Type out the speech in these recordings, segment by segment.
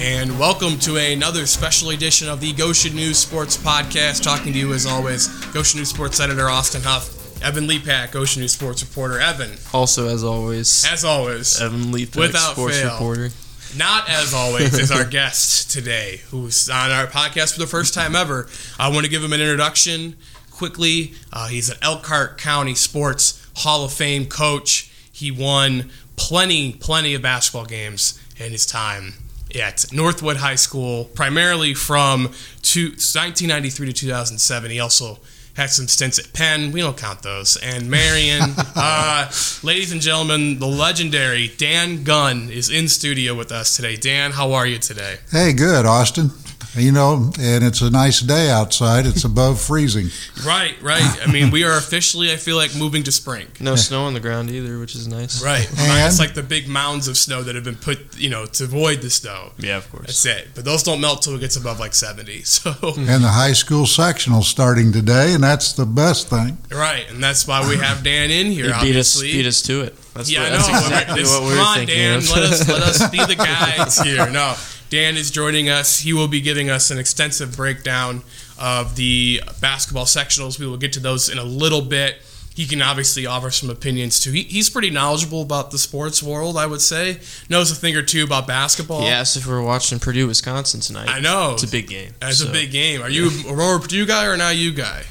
and welcome to another special edition of the Goshen News Sports Podcast. Talking to you as always, Goshen News Sports editor Austin Huff, Evan Leapak, Goshen News Sports reporter. Evan, Also, as always, as always, Evan Leapak, Without sports fail. reporter. not as always, is our guest today, who's on our podcast for the first time ever. I want to give him an introduction quickly. Uh, he's an Elkhart County Sports Hall of Fame coach. He won plenty, plenty of basketball games in his time at Northwood High School, primarily from two, 1993 to 2007. He also had some stints at Penn. We don't count those. And Marion, uh, ladies and gentlemen, the legendary Dan Gunn is in studio with us today. Dan, how are you today? Hey, good, Austin. You know, and it's a nice day outside. It's above freezing. Right, right. I mean, we are officially, I feel like, moving to spring. No snow on the ground either, which is nice. Right. And- It's like the big mounds of snow that have been put, you know, to avoid the snow. Yeah, of course. That's it. But those don't melt till it gets above like 70. So, And the high school sectional starting today, and that's the best thing. right. And that's why we have Dan in here, He beat us, beat us to it. That's yeah, what, I that's know. exactly This- what we come on, thinking Dan. of. Let us let us be the guides here. No, Dan is joining us. He will be giving us an extensive breakdown of the basketball sectionals. We will get to those in a little bit. He can obviously offer some opinions too. He, he's pretty knowledgeable about the sports world, I would say. Knows a thing or two about basketball. he asked if we were watching Purdue, Wisconsin tonight. I know. It's a big game. It's a big game. Are you a Rover Purdue guy or an IU guy?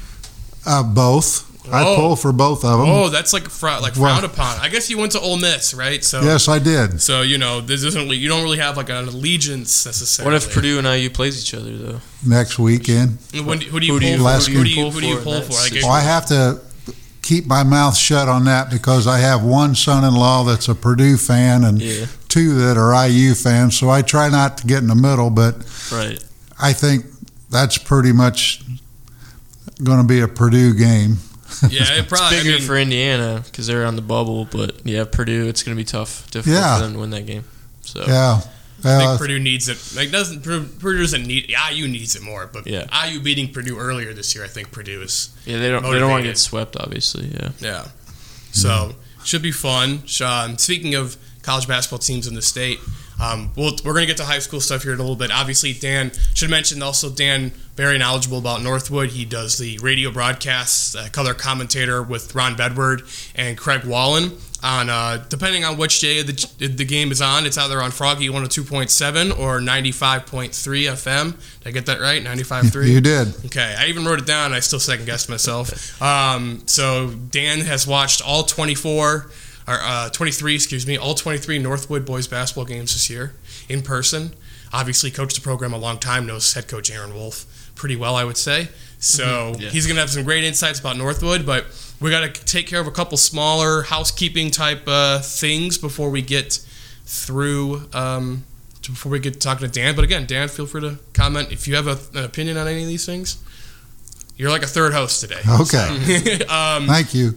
Uh, both. I Oh. pull for both of them. Oh, that's like fr- like Well- frowned upon. I guess you went to Ole Miss, right? So Yes, I did. So you know, this isn't really, you don't really have like an allegiance necessarily. What if Purdue and IU plays each other though? Next weekend. When, who do you Who do pull you- for? who do Who you you, who do you pull pull for for? I Well, I have to keep my mouth shut on that because I have one son-in-law that's a Purdue fan and Yeah, two that are IU fans. So I try not to get in the middle, but right. I think that's pretty much going to be a Purdue game. yeah, it probably. Bigger I mean, for Indiana because they're on the bubble, but yeah, Purdue. It's going to be tough, difficult Yeah. for them to win that game. So Yeah. I think Uh, Purdue needs it. Like doesn't Purdue Purdue doesn't need IU needs it more, but Yeah. IU beating Purdue earlier this year, I think Purdue is yeah, they don't they don't want to get swept, obviously. Yeah. yeah. So should be fun. Sean, speaking of college basketball teams in the state, um, we'll, we're going to get to high school stuff here in a little bit. Obviously, Dan should mention also Dan very knowledgeable about Northwood. He does the radio broadcasts, uh, color commentator with Ron Bedward and Craig Wallen. On uh, depending on which day the, the game is on, it's either on Froggy 102.7 or 95.3 FM. Did I get that right? 95.3. you did. Okay, I even wrote it down. I still second guessed myself. Um, so Dan has watched all 24 or uh, 23, excuse me, all 23 Northwood boys basketball games this year in person. Obviously, coached the program a long time. Knows head coach Aaron Wolf pretty well, I would say. So Yeah. he's gonna have some great insights about Northwood, but we got to take care of a couple smaller housekeeping type uh, things before we get through. Um, to- before we get talking to Dan, but again, Dan, feel free to comment if you have a, an opinion on any of these things. You're like a third host today. Okay. um, Thank you.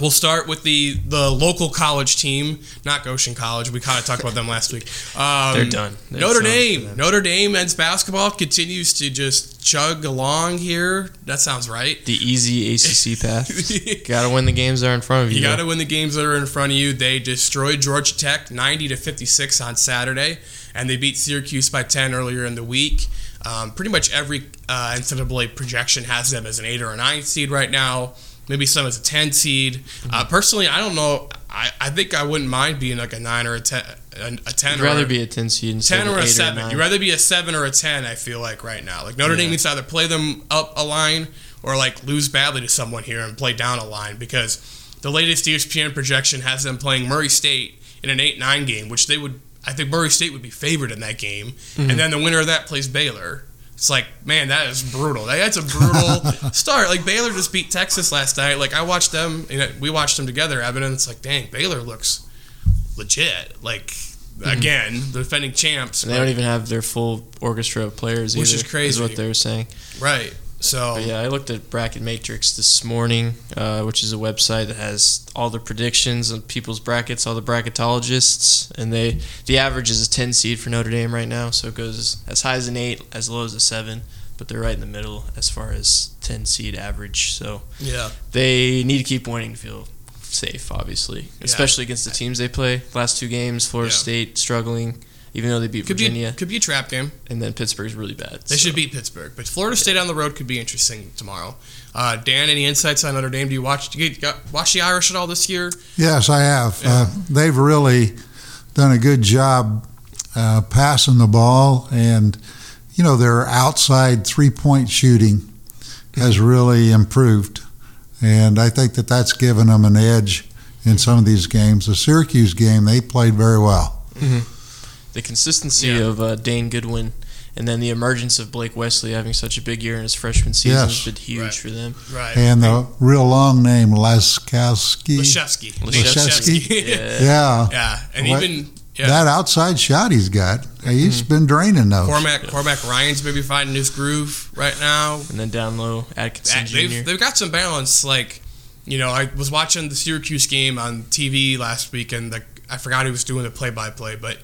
We'll start with the the local college team, not Goshen College. We kind of talked about them last week. Um, They're done. That's Notre Dame. Notre Dame men's basketball continues to just chug along here. That sounds right. The easy ACC path. Got to win the games that are in front of you. You got to win the games that are in front of you. They destroyed Georgia Tech 90 to 56 on Saturday, and they beat Syracuse by 10 earlier in the week. Um, pretty much every uh, NCAA projection has them as an eight or a nine seed right now. Maybe some as a 10 seed. Mm-hmm. Uh, personally, I don't know. I, I think I wouldn't mind being like a nine or a 10. A, a 10 I'd or rather a, be a 10 seed instead 10 of or a 7. nine. You'd rather be a 7 or a 10, I feel like, right now. Like, Notre Dame needs to either play them up a line or, like, lose badly to someone here and play down a line because the latest ESPN projection has them playing Murray State in an 8 9 game, which they would, I think Murray State would be favored in that game. Mm-hmm. And then the winner of that plays Baylor. It's like, man, that is brutal. That's a brutal start. Like Baylor just beat Texas last night. Like I watched them, you know, we watched them together, Evan, and it's like, dang, Baylor looks legit. Like mm-hmm. again, the defending champs. And they don't even have their full orchestra of players Which either, is crazy. Is what they're saying. right. So But yeah, I looked at Bracket Matrix this morning, uh, which is a website that has all the predictions of people's brackets, all the bracketologists, and they the average is a 10 seed for Notre Dame right now, so it goes as high as an 8, as low as a 7, but they're right in the middle as far as 10 seed average. So yeah, they need to keep winning to feel safe, obviously, especially against the teams they play. Last two games, Florida Yeah. State struggling, even though they beat Could Virginia, be could be a trap game. and then Pittsburgh's really bad. They so. should beat Pittsburgh, but Florida State on the road could be interesting tomorrow. Uh, Dan, any insights on Notre Dame? Do you watch do you got, watch the Irish at all this year? Yes, I have. Yeah. Uh, they've really done a good job uh, passing the ball, and you know their outside three-point shooting has really improved, and I think that that's given them an edge in some of these games. The Syracuse game, they played very well. The consistency Yeah. of uh, Dane Goodwin, and then the emergence of Blake Wesley having such a big year in his freshman season Yes. has been huge Right. for them. Right. And the real long name, Laskowski. Laszewski. Laszewski? Yeah. Yeah, Yeah, and What- even yeah. that outside shot he's got, he's been draining those. Cormac, Cormac Ryan's maybe finding his groove right now. And then down low, Atkinson That- Jr. they've, they've got some balance. Like, you know, I was watching the Syracuse game on TV last week, and the, I forgot who was doing the play-by-play, but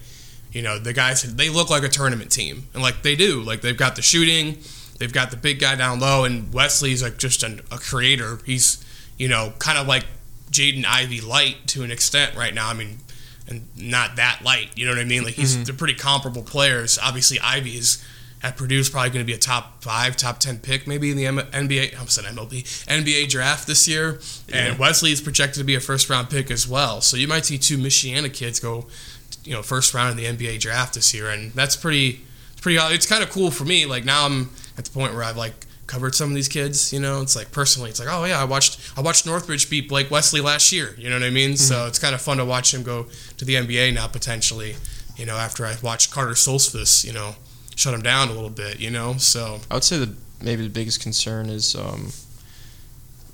you know, the guys they look like a tournament team, and like they do. Like they've got the shooting, they've got the big guy down low, and Wesley's like just an, a creator. He's you know kind of like Jaden Ivey light to an extent right now. I mean. And not that light, you know what I mean? Like he's mm-hmm. they're pretty comparable players. Obviously, Ivey is at Purdue's probably going to be a top five, top ten pick maybe in the M- NBA. I said MLB NBA draft this year, and Wesley is projected to be a first round pick as well. So you might see two Michiana kids go, you know, first round of the NBA draft this year, and that's pretty, it's pretty. It's kind of cool for me. Like now I'm at the point where I've like covered some of these kids. You know, it's like personally, it's like oh yeah, I watched I watched Northridge beat Blake Wesley last year. You know what I mean? So it's kind of fun to watch him go to the NBA now potentially. You know, after I watched Carter Solstice, you know, shut him down a little bit. You know, so I would say the maybe the biggest concern is um,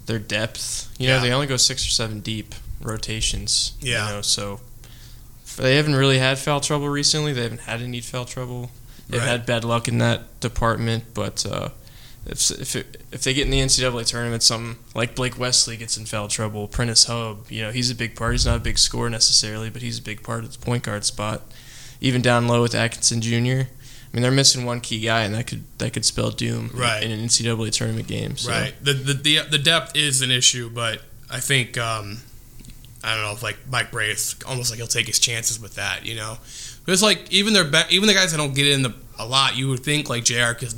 their depth. You Yeah. know, they only go six or seven deep rotations. Yeah. You know, so they haven't really had foul trouble recently. They haven't had any foul trouble. They've Right. had bad luck in that department, but uh, if if it, if they get in the NCAA tournament, something like Blake Wesley gets in foul trouble, Prentiss Hubb, you know, he's a big part. He's not a big scorer necessarily, but he's a big part of the point guard spot. Even down low with Atkinson Jr. I mean, they're missing one key guy, and that could that could spell doom in- in an NCAA tournament game. So. Right. The, the the the depth is an issue, but I think um, I don't know if like Mike Brey, it's almost like he'll take his chances with that. You know, it's like even their be- even the guys that don't get in the a lot, you would think like J.R. Knes,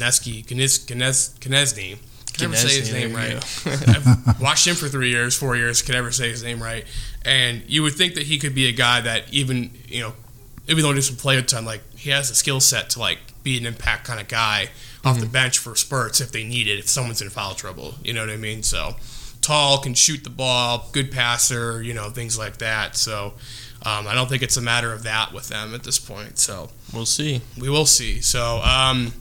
Knes, Knesny. Can never say his name right. I've watched him for three years, four years. Can never say his name right. And you would think that he could be a guy that even you know, even though he doesn't play a ton, like he has the skill set to like be an impact kind of guy off the bench for spurts if they need it. If someone's in foul trouble, you know what I mean. So tall, can shoot the ball, good passer, you know things like that. So. Um, I don't think it's a matter of that with them at this point. So We'll see. we will see. So, um,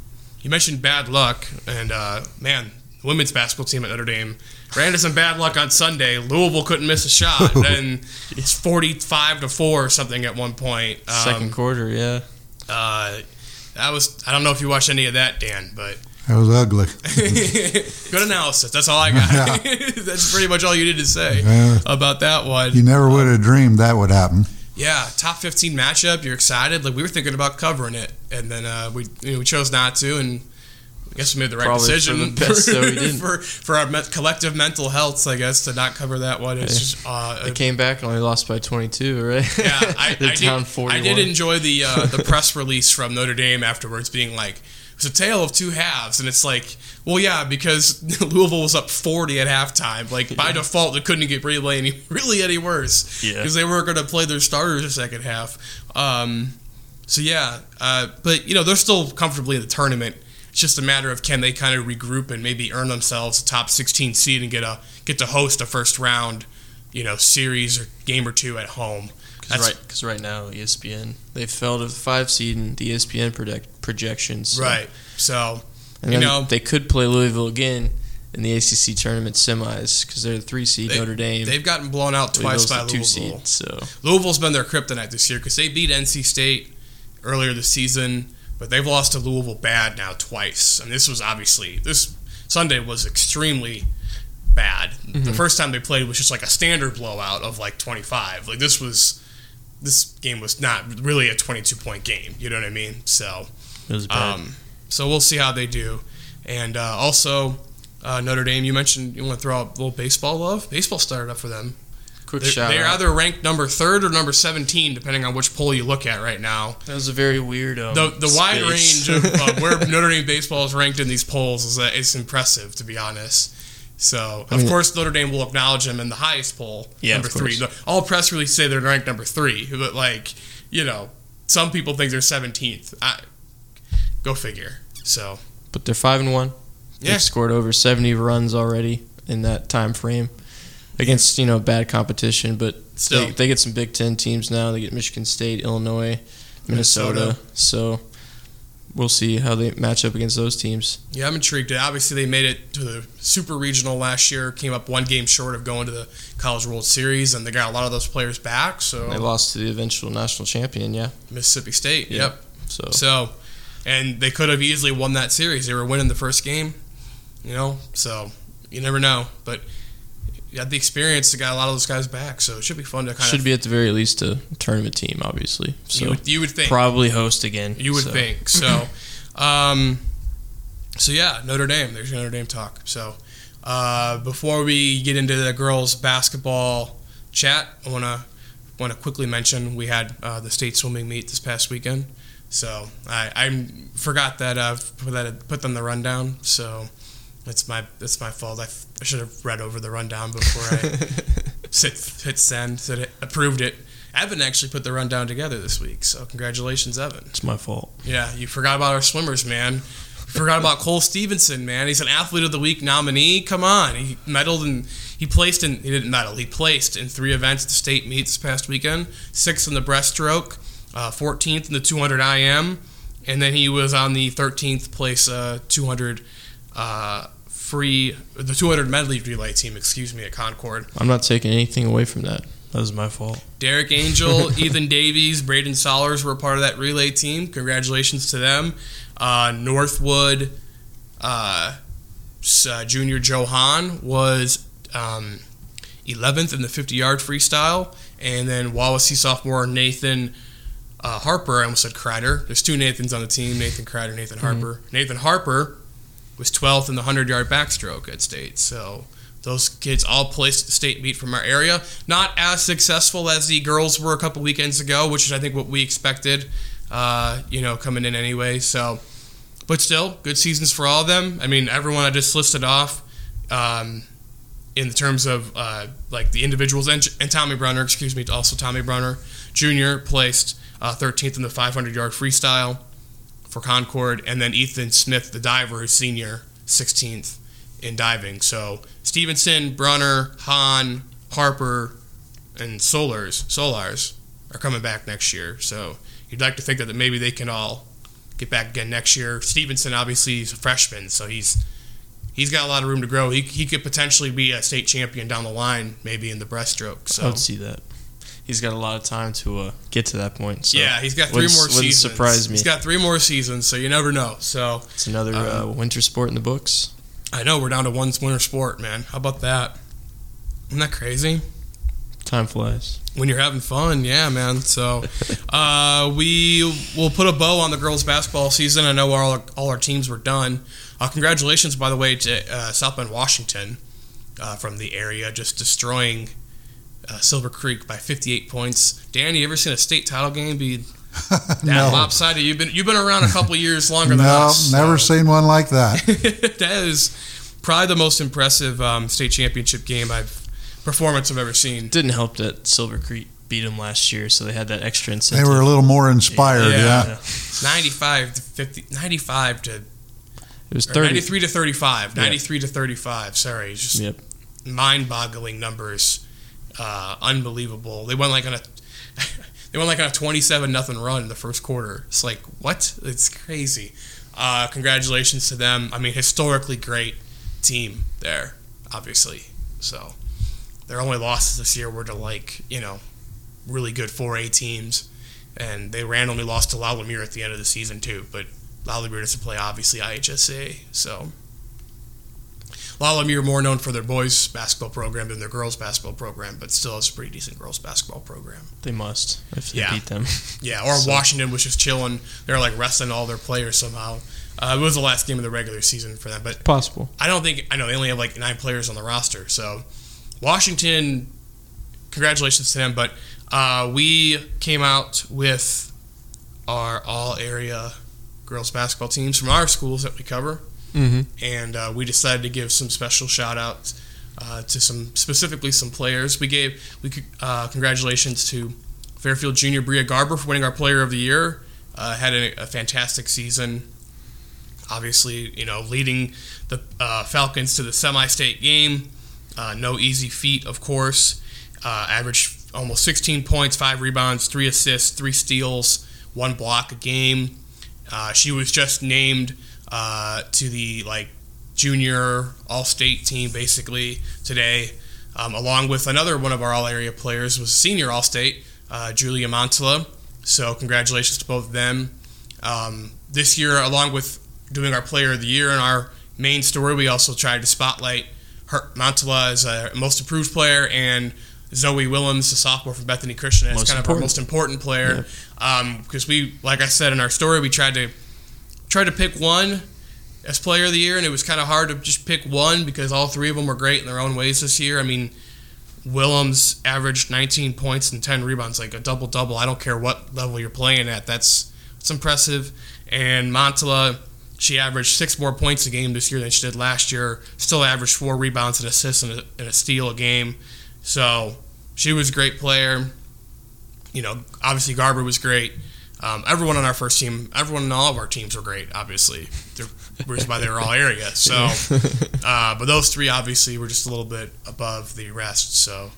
you mentioned bad luck, and uh, man, the women's basketball team at Notre Dame ran into some bad luck on Sunday. Louisville couldn't miss a shot. and it's forty-five to four or something at one point. Um, Second quarter, yeah. uh, that was. I don't know if you watched any of that, Dan, but That was ugly. good analysis. That's all I got. That's pretty much all you need to say Yeah. about that one. You never would have dreamed that would happen. Yeah, top 15 matchup. You're excited. Like we were thinking about covering it, and then uh, we you know, we chose not to, and I guess we made the right Probably for decision the best that we didn't. for for our me- collective mental health. I guess to not cover that one. It's just uh, They came back and only lost by 22, right? yeah. I, I did, I did enjoy the uh, the press release from Notre Dame afterwards, being like. It's a tale of two halves, and it's like, well, yeah, because Louisville was up 40 at halftime. Like by Yeah. default, it couldn't get really any really any worse Yeah. because they weren't going to play their starters the second half. Um, so yeah, uh, but you know they're still comfortably in the tournament. It's just a matter of can they kind of regroup and maybe earn themselves a top 16 seed and get a get to host a first round, you know, series or game or two at home. Right, because right, 'cause right now, ESPN, they fell to the five seed in the ESPN project, projections. so- right. So And You know- they could play Louisville again in the ACC tournament semis because they're the three seed They- Notre Dame. they've gotten blown out twice Louisville's by the two Louisville. seed. So Louisville's been their kryptonite this year because they beat NC State earlier this season, but they've lost to Louisville bad now twice. And this was obviously this Sunday was extremely bad. The Mhm. first time they played was just like a standard blowout of like 25. Like this was this game was not really a 22 point game. You know what I mean? So it was bad. um, so we'll see how they do. And uh, also, uh, Notre Dame, you mentioned you want to throw out a little baseball love. Baseball started up for them Quick They're, shout they're out. either ranked number third or number 17, depending on which poll you look at right now. That was a very weird. Um, The, the wide range of uh, where Notre Dame baseball is ranked in these polls is that it's impressive, to be honest. So, of mean- course, Notre Dame will acknowledge them in the highest poll, Yeah, number three. All press releases say they're ranked number three, but like, you know, some people think they're 17th. I, go figure. So, but they're five and one. Yeah. They've scored over seventy runs already in that time frame against you know bad competition, but Still. they, they get some Big Ten teams now. They get Michigan State, Illinois, Minnesota. Minnesota. So we'll see how they match up against those teams. yeah, I'm intrigued. Obviously, they made it to the Super Regional last year, came up one game short of going to the College World Series, and they got a lot of those players back. So, They lost to the eventual national champion. Yeah. Mississippi State, Yeah. yep. So So, and they could have easily won that series. They were winning the first game, you know. So you never know, but you had the experience to got a lot of those guys back. So it should be fun to kind of. should of. be at the very least a tournament team, obviously. So you, would, you would think. probably host again. you would so. think. So, um, so yeah, Notre Dame. There's Notre Dame talk. So, uh, before we get into the girls basketball chat, I want to want to quickly mention we had uh, the state swimming meet this past weekend. So I, I forgot that uh, put that put them the rundown. So that's my that's my fault. I, f- I should have read over the rundown before I hit, hit send. Said it, approved it. Evan actually put the rundown together this week. So congratulations, Evan. it's my fault. Yeah, you forgot about our swimmers, man. You forgot about Cole Stevenson, man. He's an athlete of the week nominee. Come on, he medaled and he placed in. He didn't medal. He placed in three events at the state meet this past weekend. Sixth in the breaststroke, uh, 14th in the 200 IM, and then he was on the 13th place uh, 200 uh, free, the 200 medley relay team. Excuse me, at Concord. I'm not taking anything away from that. That was my fault. Derek Angel, Ethan Davies, Braden Solers were part of that relay team. Congratulations to them. Uh, Northwood uh, uh, Junior Joe Hahn was um, 11th in the 50 yard freestyle. And then Wawasee sophomore Nathan uh, Harper, I almost said Kreider. There's two Nathans on the team Nathan Kreider, Nathan Harper. Nathan Harper was 12th in the 100 yard backstroke at state. So those kids all placed state meet from our area. Not as successful as the girls were a couple weekends ago, which is I think what we expected. Uh, you know, coming in anyway. So, but still, good seasons for all of them. I mean, everyone I just listed off. Um, in terms of uh, like the individuals and, and Tommy Brunner, excuse me, also Tommy Brunner Jr. placed uh, 13th in the 500 yard freestyle for Concord, and then Ethan Smith, the diver, who's senior, 16th in diving. So Stevenson, Brunner, Hahn, Harper, and Solars, Solars are coming back next year. So you'd like to think that maybe they can all get back again next year. Stevenson, obviously, is a freshman, so he's he's got a lot of room to grow. He, he could potentially be a state champion down the line, maybe in the breaststroke. So I would see that. He's got a lot of time to uh, get to that point. So yeah, he's got three more wouldn't seasons. surprise me. He's got three more seasons, so you never know. So it's another uh, Um, winter sport in the books. I know we're down to one winter sport, man. How about that? Isn't that crazy? Time flies. When you're having fun, yeah, man. So uh, we will put a bow on the girls' basketball season. I know all our, all our teams were done. Uh, congratulations, by the way, to uh, South Bend, Washington, uh, from the area, just destroying uh, Silver Creek by 58 points. Dan, you ever seen a state title game be that no, lopsided? You've been you've been around a couple years longer than no, us. never so- seen one like that. that is probably the most impressive um, state championship game I've performance I've ever seen. Didn't help that Silver Creek beat them last year, so they had that extra incentive. They were a little more inspired. Yeah. Yeah, 95 to 50 95 to It was 30. 93 to 35 Yeah. 93 to 35 sorry just Yep. mind-boggling numbers uh, unbelievable. They went like on a they went like on a 27 nothing run in the first quarter. It's like what? It's crazy. Uh, congratulations to them. I mean historically great team there obviously. So their only losses this year were to like you know really good 4a teams. And they randomly lost to La Lumiere at the end of the season too but La Lumiere doesn't play obviously IHSAA so La Lumiere more known for their boys basketball program than their girls basketball program but still has a pretty decent girls basketball program They must if they Yeah. beat them. yeah, or So- Washington was just chilling. They're like resting all their players somehow. Uh, it was the last game of the regular season for them, but Possible. I don't think I know they only have like nine players on the roster. So Washington congratulations to them, But uh, we came out with our all area girls basketball teams from our schools that we cover, Mm-hmm. and uh, we decided to give some special shout outs uh, to some specifically some players. We gave we uh, congratulations to Fairfield Junior Bria Garber for winning our Player of the Year. Uh, had a, a fantastic season. Obviously, you know, leading the uh, Falcons to the semi-state game. Uh, no easy feat, of course. Averaged almost 16 points, five rebounds, three assists, three steals, one block a game. She was just named uh, to the like junior all-state team basically today, um, along with another one of our all-area players was senior all-state, uh, Julia Montala. So congratulations to both of them. Um, this year, along with doing our Player of the Year and our main story, we also tried to spotlight her Montala as a most improved player and Zoe Willems, the sophomore from Bethany Christian, as kind of our most important player. Because we, like I said in our story, we tried to tried to pick one as player of the year, and it was kind of hard to just pick one because all three of them were great in their own ways this year. I mean, Willems averaged 19 points and 10 rebounds, like a double double. I don't care what level you're playing at. That's that's impressive. And Montala, she averaged six more points a game this year than she did last year. Still averaged four rebounds and assists and a, and a steal a game. So she was a great player. You know, obviously Garber was great. Um, everyone on our first team, everyone in all of our teams were great. Obviously, reason why they were all area. So, uh, but those three obviously were just a little bit above the rest. So,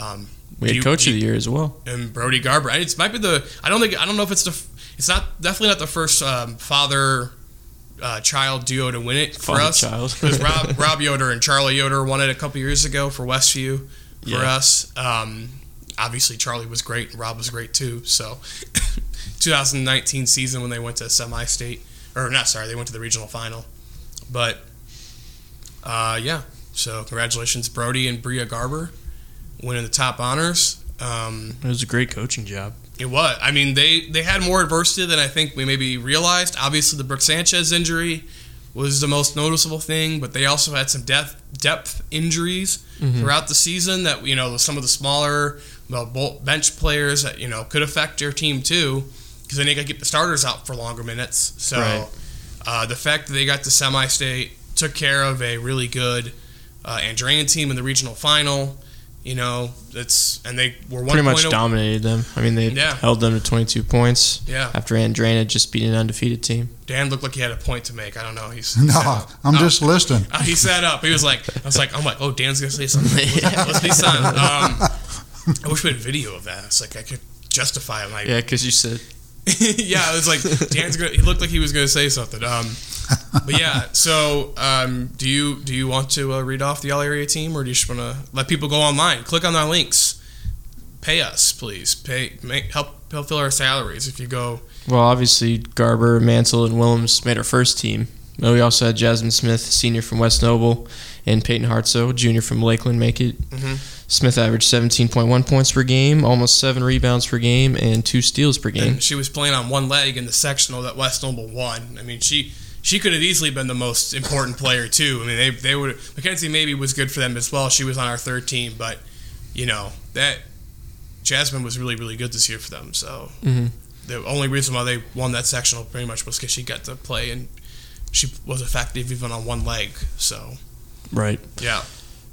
um, We had you- Coach do of the Year as well. and Brody Garber. It might be the. I don't think. I don't know if it's the. It's not definitely not the first um, father. Uh, child duo to win it for Father us because Rob, Rob Yoder and Charlie Yoder won it a couple years ago for Westview for Yeah. us. Um, obviously, Charlie was great and Rob was great too. So, 2019 season when they went to semi-state, or not sorry, they went to the regional final. But uh, yeah, so congratulations, Brody and Bria Garber, winning the top honors. Um, It was a great coaching job. it was. I mean, they they had more adversity than I think we maybe realized. Obviously, the Brooke Sanchez injury was the most noticeable thing, but they also had some depth depth injuries throughout the season that you know some of the smaller well, bench players that you know could affect your team too because then they got to get the starters out for longer minutes. So Right. uh, the fact that they got to semi-state took care of a really good uh, Andrean team in the regional final. You know, it's and they were one Pretty much point o- dominated them. I mean, they Yeah. held them to 22 points Yeah. after Andrean just beat an undefeated team. Dan looked like he had a point to make. I don't know. He's No. I'm Oh. just listening. Uh, he sat up. He was like, I was like, I'm like, oh, Dan's gonna say something. What's he saying? Um, I wish we had video of that. It's like I could justify it. Like, Yeah, because you said yeah, it was like Dan's gonna. He looked like he was gonna say something. Um, but yeah. So, um, do you do you want to uh, read off the all area team, or do you just want to let people go online, click on our links, pay us, please, pay, make, help help fill our salaries if you go. Well, obviously Garber, Mansell, and Willems made our first team. But we also had Jasmine Smith, senior from West Noble, and Peyton Hartso, junior from Lakeland, make it. Mhm. Smith averaged 17.1 points per game, almost seven rebounds per game, and two steals per game. And she was playing on one leg in the sectional that West Noble won. I mean, she she could have easily been the most important player too. I mean, they they would Mackenzie maybe was good for them as well. She was on our third team, but you know that Jasmine was really really good this year for them. So Mhm. the only reason why they won that sectional pretty much was because she got to play and she was effective even on one leg. So Right. yeah,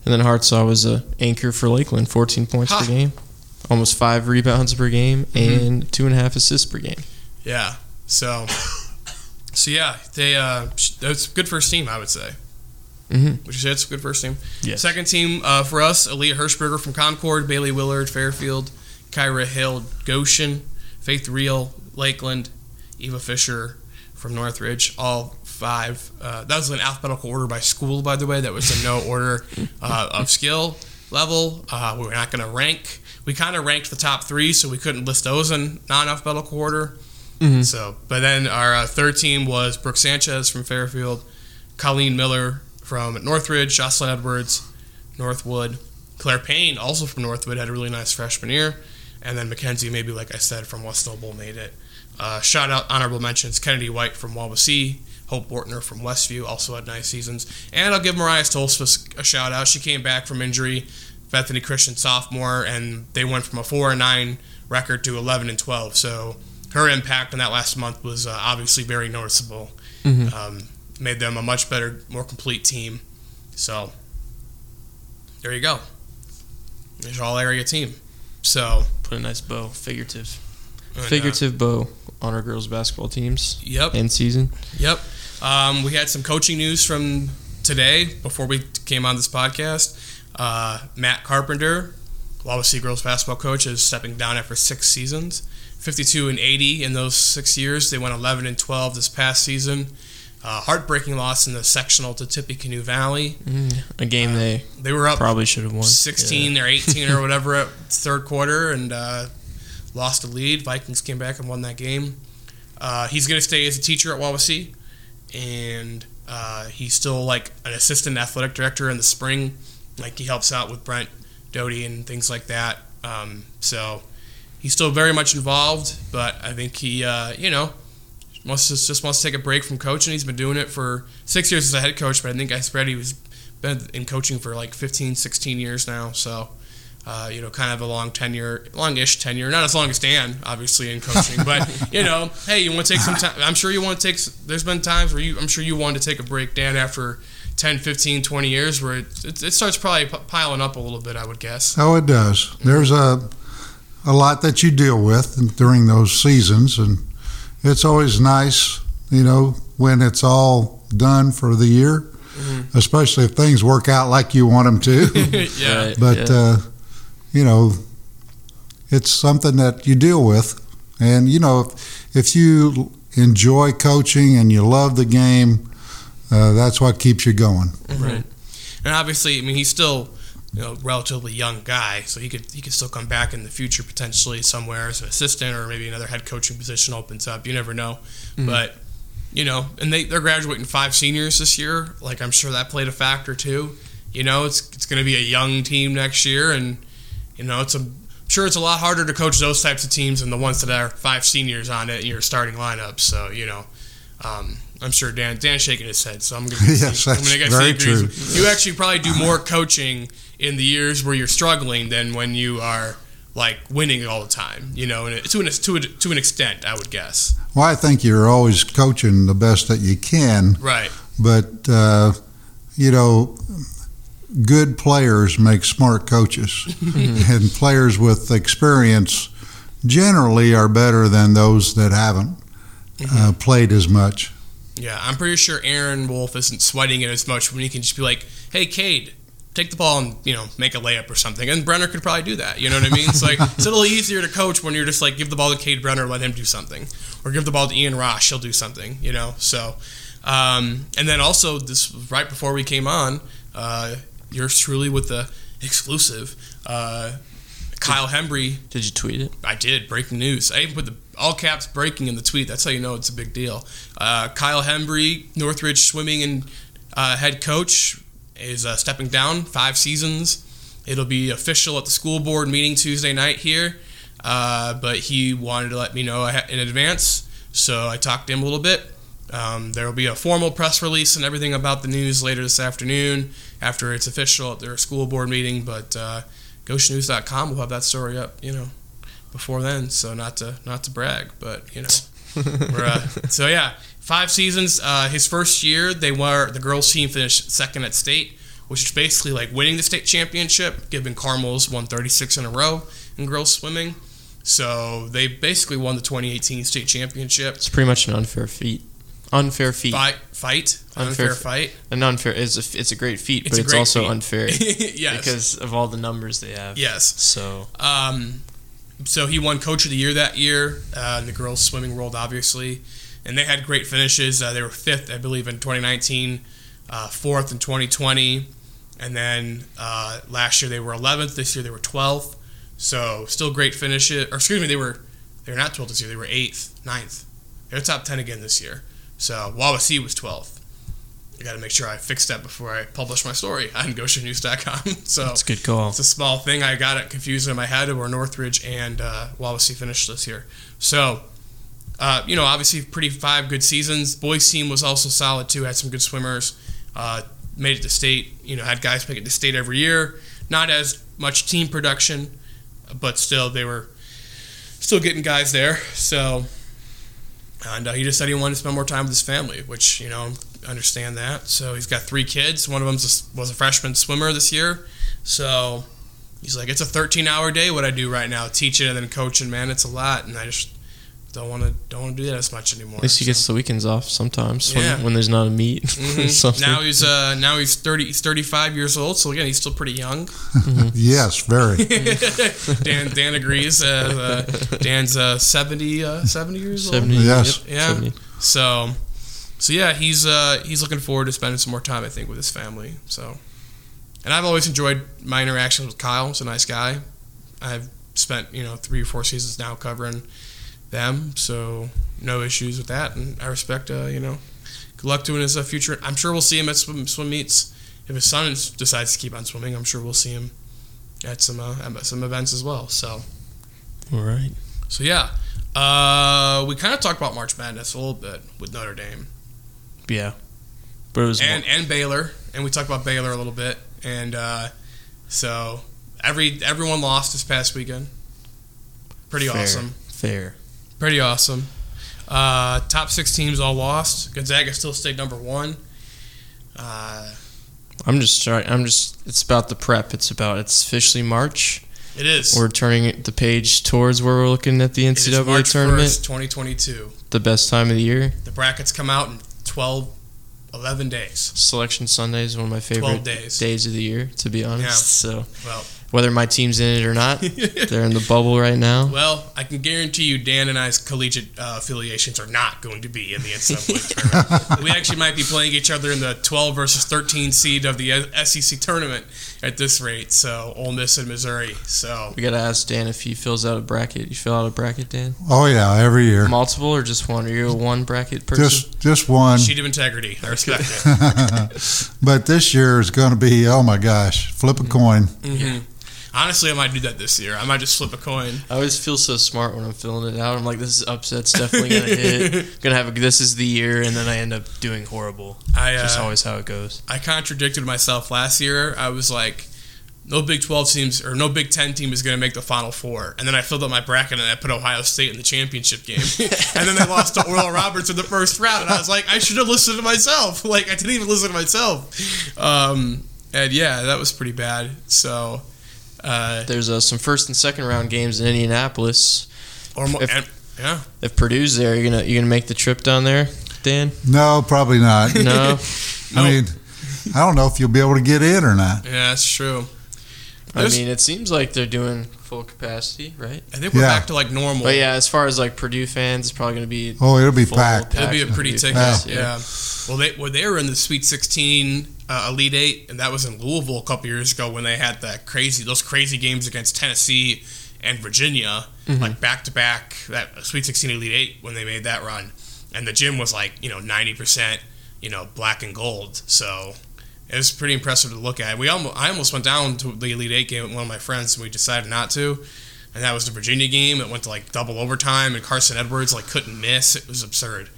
And then Hartsaw was a anchor for Lakeland, 14 points Ha. per game, almost five rebounds per game, Mhm. and two and a half assists per game. yeah. So so yeah, they uh, that's good first team, I would say. Mhm. Would you say it's a good first team? Yes. Second team uh, for us: Aaliyah Hirschberger from Concord, Bailey Willard, Fairfield, Kyra Hill, Goshen, Faith Real, Lakeland, Eva Fisher from Northridge. All five. Uh, that was an alphabetical order by school, by the way. That was a no order uh, of skill level. Uh, we were not going to rank. We kind of ranked the top three, so we couldn't list those in non-alphabetical order. Mhm. So, but then our uh, third team was Brooke Sanchez from Fairfield, Colleen Miller from Northridge, Jocelyn Edwards, Northwood, Claire Payne, also from Northwood, had a really nice freshman year, and then Mackenzie, maybe like I said, from West Noble made it. Uh, shout out honorable mentions: Kennedy White from Wawasee, Hope Bortner from Westview, also had nice seasons, and I'll give Mariah Stoltzfus a shout out. She came back from injury Bethany Christian sophomore, and they went from a four and nine record to eleven and twelve. So her impact in that last month was uh, obviously very noticeable. Mhm. Um, made them a much better, more complete team. So there you go. There's all area team. So Put a nice bow, figurative, and, uh, figurative bow on our girls basketball teams Yep. end season. Yep. Um, we had some coaching news from today before we came on this podcast. Uh, Matt Carpenter, Wawasee girls basketball coach, is stepping down after six seasons. 52 and 80 in those six years. They went 11 and 12 this past season. Uh, heartbreaking loss in the sectional to Tippecanoe Valley. A game they They were up probably should have won. 16 or 18 or whatever at third quarter and uh, lost the lead. Vikings came back and won that game. Uh, he's going to stay as a teacher at Wawasee, and uh, he's still like an assistant athletic director in the spring. Like he helps out with Brent Doty and things like that. Um, so he's still very much involved, but I think he, uh, you know, wants to, just wants to take a break from coaching. He's been doing it for six years as a head coach, but I think I spread he was been in coaching for like 15, 16 years now. So, uh, you know, kind of a long tenure, longish tenure. Not as long as Dan, obviously, in coaching, but you know, hey, you want to take some time. I'm sure you want to take. There's been times where you, I'm sure you wanted to take a break, Dan, after 10, 15, 20 years, where it, it, it starts probably p- piling up a little bit. I would guess. Oh, it does. There's a a lot that you deal with during those seasons, and it's always nice, you know, when it's all done for the year, especially if things work out like you want them to. yeah. Right, but yeah. uh, you know, it's something that you deal with, and you know, if, if you enjoy coaching and you love the game, uh, that's what keeps you going. Right. And obviously, I mean, he's still you know relatively young guy, so he could he could still come back in the future potentially somewhere as an assistant or maybe another head coaching position opens up. You never know, but you know, and they they're graduating five seniors this year. Like I'm sure that played a factor too. You know, it's it's going to be a young team next year, and you know, it's a I'm sure it's a lot harder to coach those types of teams than the ones that are five seniors on it in your starting lineup. So you know. Um, I'm sure Dan Dan's shaking his head, so I'm gonna guess Yes, I'm that's gonna guess very true. You actually probably do more coaching in the years where you're struggling than when you are like winning all the time. You know, and to an to, a, to an extent, I would guess. Well, I think you're always coaching the best that you can, Right. but uh, you know, good players make smart coaches, and players with experience generally are better than those that haven't uh, played as much. Yeah, I'm pretty sure Aaron Wolf isn't sweating it as much when he can just be like, "Hey, Cade, take the ball and you know make a layup or something." And Brenner could probably do that. You know what I mean? It's like it's a little easier to coach when you're just like give the ball to Cade Brenner, let him do something, or give the ball to Ian Ross, he'll do something. You know, so. Um, and then also this right before we came on, uh, yours truly with the exclusive. Uh, Kyle Hembry Did you tweet it? I did. Breaking news. I even put the all caps breaking in the tweet. That's how you know it's a big deal. Uh, Kyle Hembry, Northridge swimming and uh, head coach, is uh, stepping down. Five seasons. It'll be official at the school board meeting Tuesday night here. Uh, but he wanted to let me know in advance, so I talked to him a little bit. Um, there will be a formal press release and everything about the news later this afternoon after it's official at their school board meeting. But uh, GoshenNews.com will have that story up, you know, before then. So not to not to brag, but you know, we're, uh, so yeah, five seasons. Uh, his first year, they were the girls team finished second at state, which is basically like winning the state championship. Given Carmel's won 36 in a row in girls swimming, so they basically won the 2018 state championship. It's pretty much an unfair feat. Unfair feat. Fight, fight, Unfair unfair fight. An unfair is a, it's a great feat, It's but it's also feat. unfair yes. because of all the numbers they have. yes. So Um, so he won Coach of the Year that year uh, in the girls swimming world, obviously, and they had great finishes. Uh, they were fifth, I believe, in 2019, uh, fourth in 2020, and then uh, last year they were 11th. This year they were 12th. So still great finishes. Or excuse me, they were they were not 12th this year. They were eighth, 9th. They're top 10 again this year. So Wawasee was 12th. I got to make sure I fix that before I publish my story on GoshenNews.com. So that's a good call. it's a small thing. I got it confused in my head where Northridge and uh, Wawasee finished this year. So, uh, you know, obviously pretty five good seasons. Boys team was also solid too. Had some good swimmers. Uh, made it to state. You know, had guys make it to state every year. not as much team production, but still they were still getting guys there. So, and uh, he just said he wanted to spend more time with his family, which you know understand that. So he's got three kids. One of them was a freshman swimmer this year. So he's like, it's a 13 hour day. What I do right now, teaching and then coaching, man, it's a lot, and I just don't want to don't want to do that as much anymore. At least he so. gets the weekends off sometimes Yeah. when, when there's not a meet. or Mhm. Now he's uh now he's 30 he's 35 years old. So again, he's still pretty young. Yes, very. Dan Dan agrees. Uh, uh, Dan's uh, 70 uh, 70 years old. 70, Yes. yep, Yeah. 70. So, so yeah, he's uh, he's looking forward to spending some more time, I think, with his family. So, and I've always enjoyed my interactions with Kyle. He's a nice guy. I've spent you know three or four seasons now covering them, so no issues with that, and I respect uh, you know. Good luck to him his uh, future. I'm sure we'll see him at swim, swim meets. If his son decides to keep on swimming, I'm sure we'll see him at some uh, at some events as well. So. All right. So yeah, uh, we kind of talked about March Madness a little bit with Notre Dame Yeah. But it was and and Baylor, and we talked about Baylor a little bit, and uh, so every everyone lost this past weekend. Pretty Fair. awesome, fair. Pretty awesome. Uh, top six teams all lost. Gonzaga still stayed number one. Uh, I'm just trying. I'm just. It's about the prep. It's about. It's officially March. it is. We're turning the page towards where we're looking at the NCAA March tournament. 1st, 2022. The best time of the year. The brackets come out in 12, 11 days. Selection Sunday is one of my favorite days. days of the year, to be honest. Yeah. So Well, whether my team's in it or not, they're in the bubble right now. Well, I can guarantee you, Dan and I's collegiate uh, affiliations are not going to be in the NCAA tournament. We actually might be playing each other in the 12 versus 13 seed of the SEC tournament at this rate. So, Ole Miss and Missouri. So, We gotta ask Dan if he fills out a bracket. You fill out a bracket, Dan? Oh yeah, every year. Multiple or just one? Are you a one bracket person? Just just one. sheet of integrity. I respect it. but this year is going to be oh my gosh, flip a coin. hmm Honestly, I might do that this year. I might just flip a coin. I always feel so smart when I'm filling it out. I'm like, this is upset's definitely gonna hit. Gonna have a, this is the year, and then I end up doing horrible. I Just uh, always how it goes. I contradicted myself last year. I was like, no Big 12 teams or no Big 10 team is going to make the Final Four. And then I filled up my bracket and I put Ohio State in the championship game. and then they lost to Oral Roberts in the first round. And I was like, I should have listened to myself. Like, I didn't even listen to myself. Um, and yeah, that was pretty bad. So, uh, There's uh, some first and second round games in Indianapolis. or mo- If- and, yeah. If Purdue's there, you're gonna you gonna make the trip down there, Dan? No, probably not. No. I mean, I don't know if you'll be able to get in or not. Yeah, that's true. I mean, it seems like they're doing full capacity, right? I think we're Yeah. back to like normal. But yeah, as far as like Purdue fans, it's probably gonna be Oh, it'll be full packed. It'll be a pretty It'll ticket. packed, Yeah. Well, they well they were in the Sweet 16 uh, Elite Eight, and that was in Louisville a couple years ago when they had that crazy those crazy games against Tennessee and Virginia, Mm-hmm. like back to back. That Sweet 16 Elite Eight when they made that run, and the gym was like you know 90 percent you know black and gold. So. It was pretty impressive to look at. We almost, I almost went down to the Elite Eight game with one of my friends, and we decided not to. And that was the Virginia game. It went to like double overtime, and Carson Edwards like couldn't miss. It was absurd.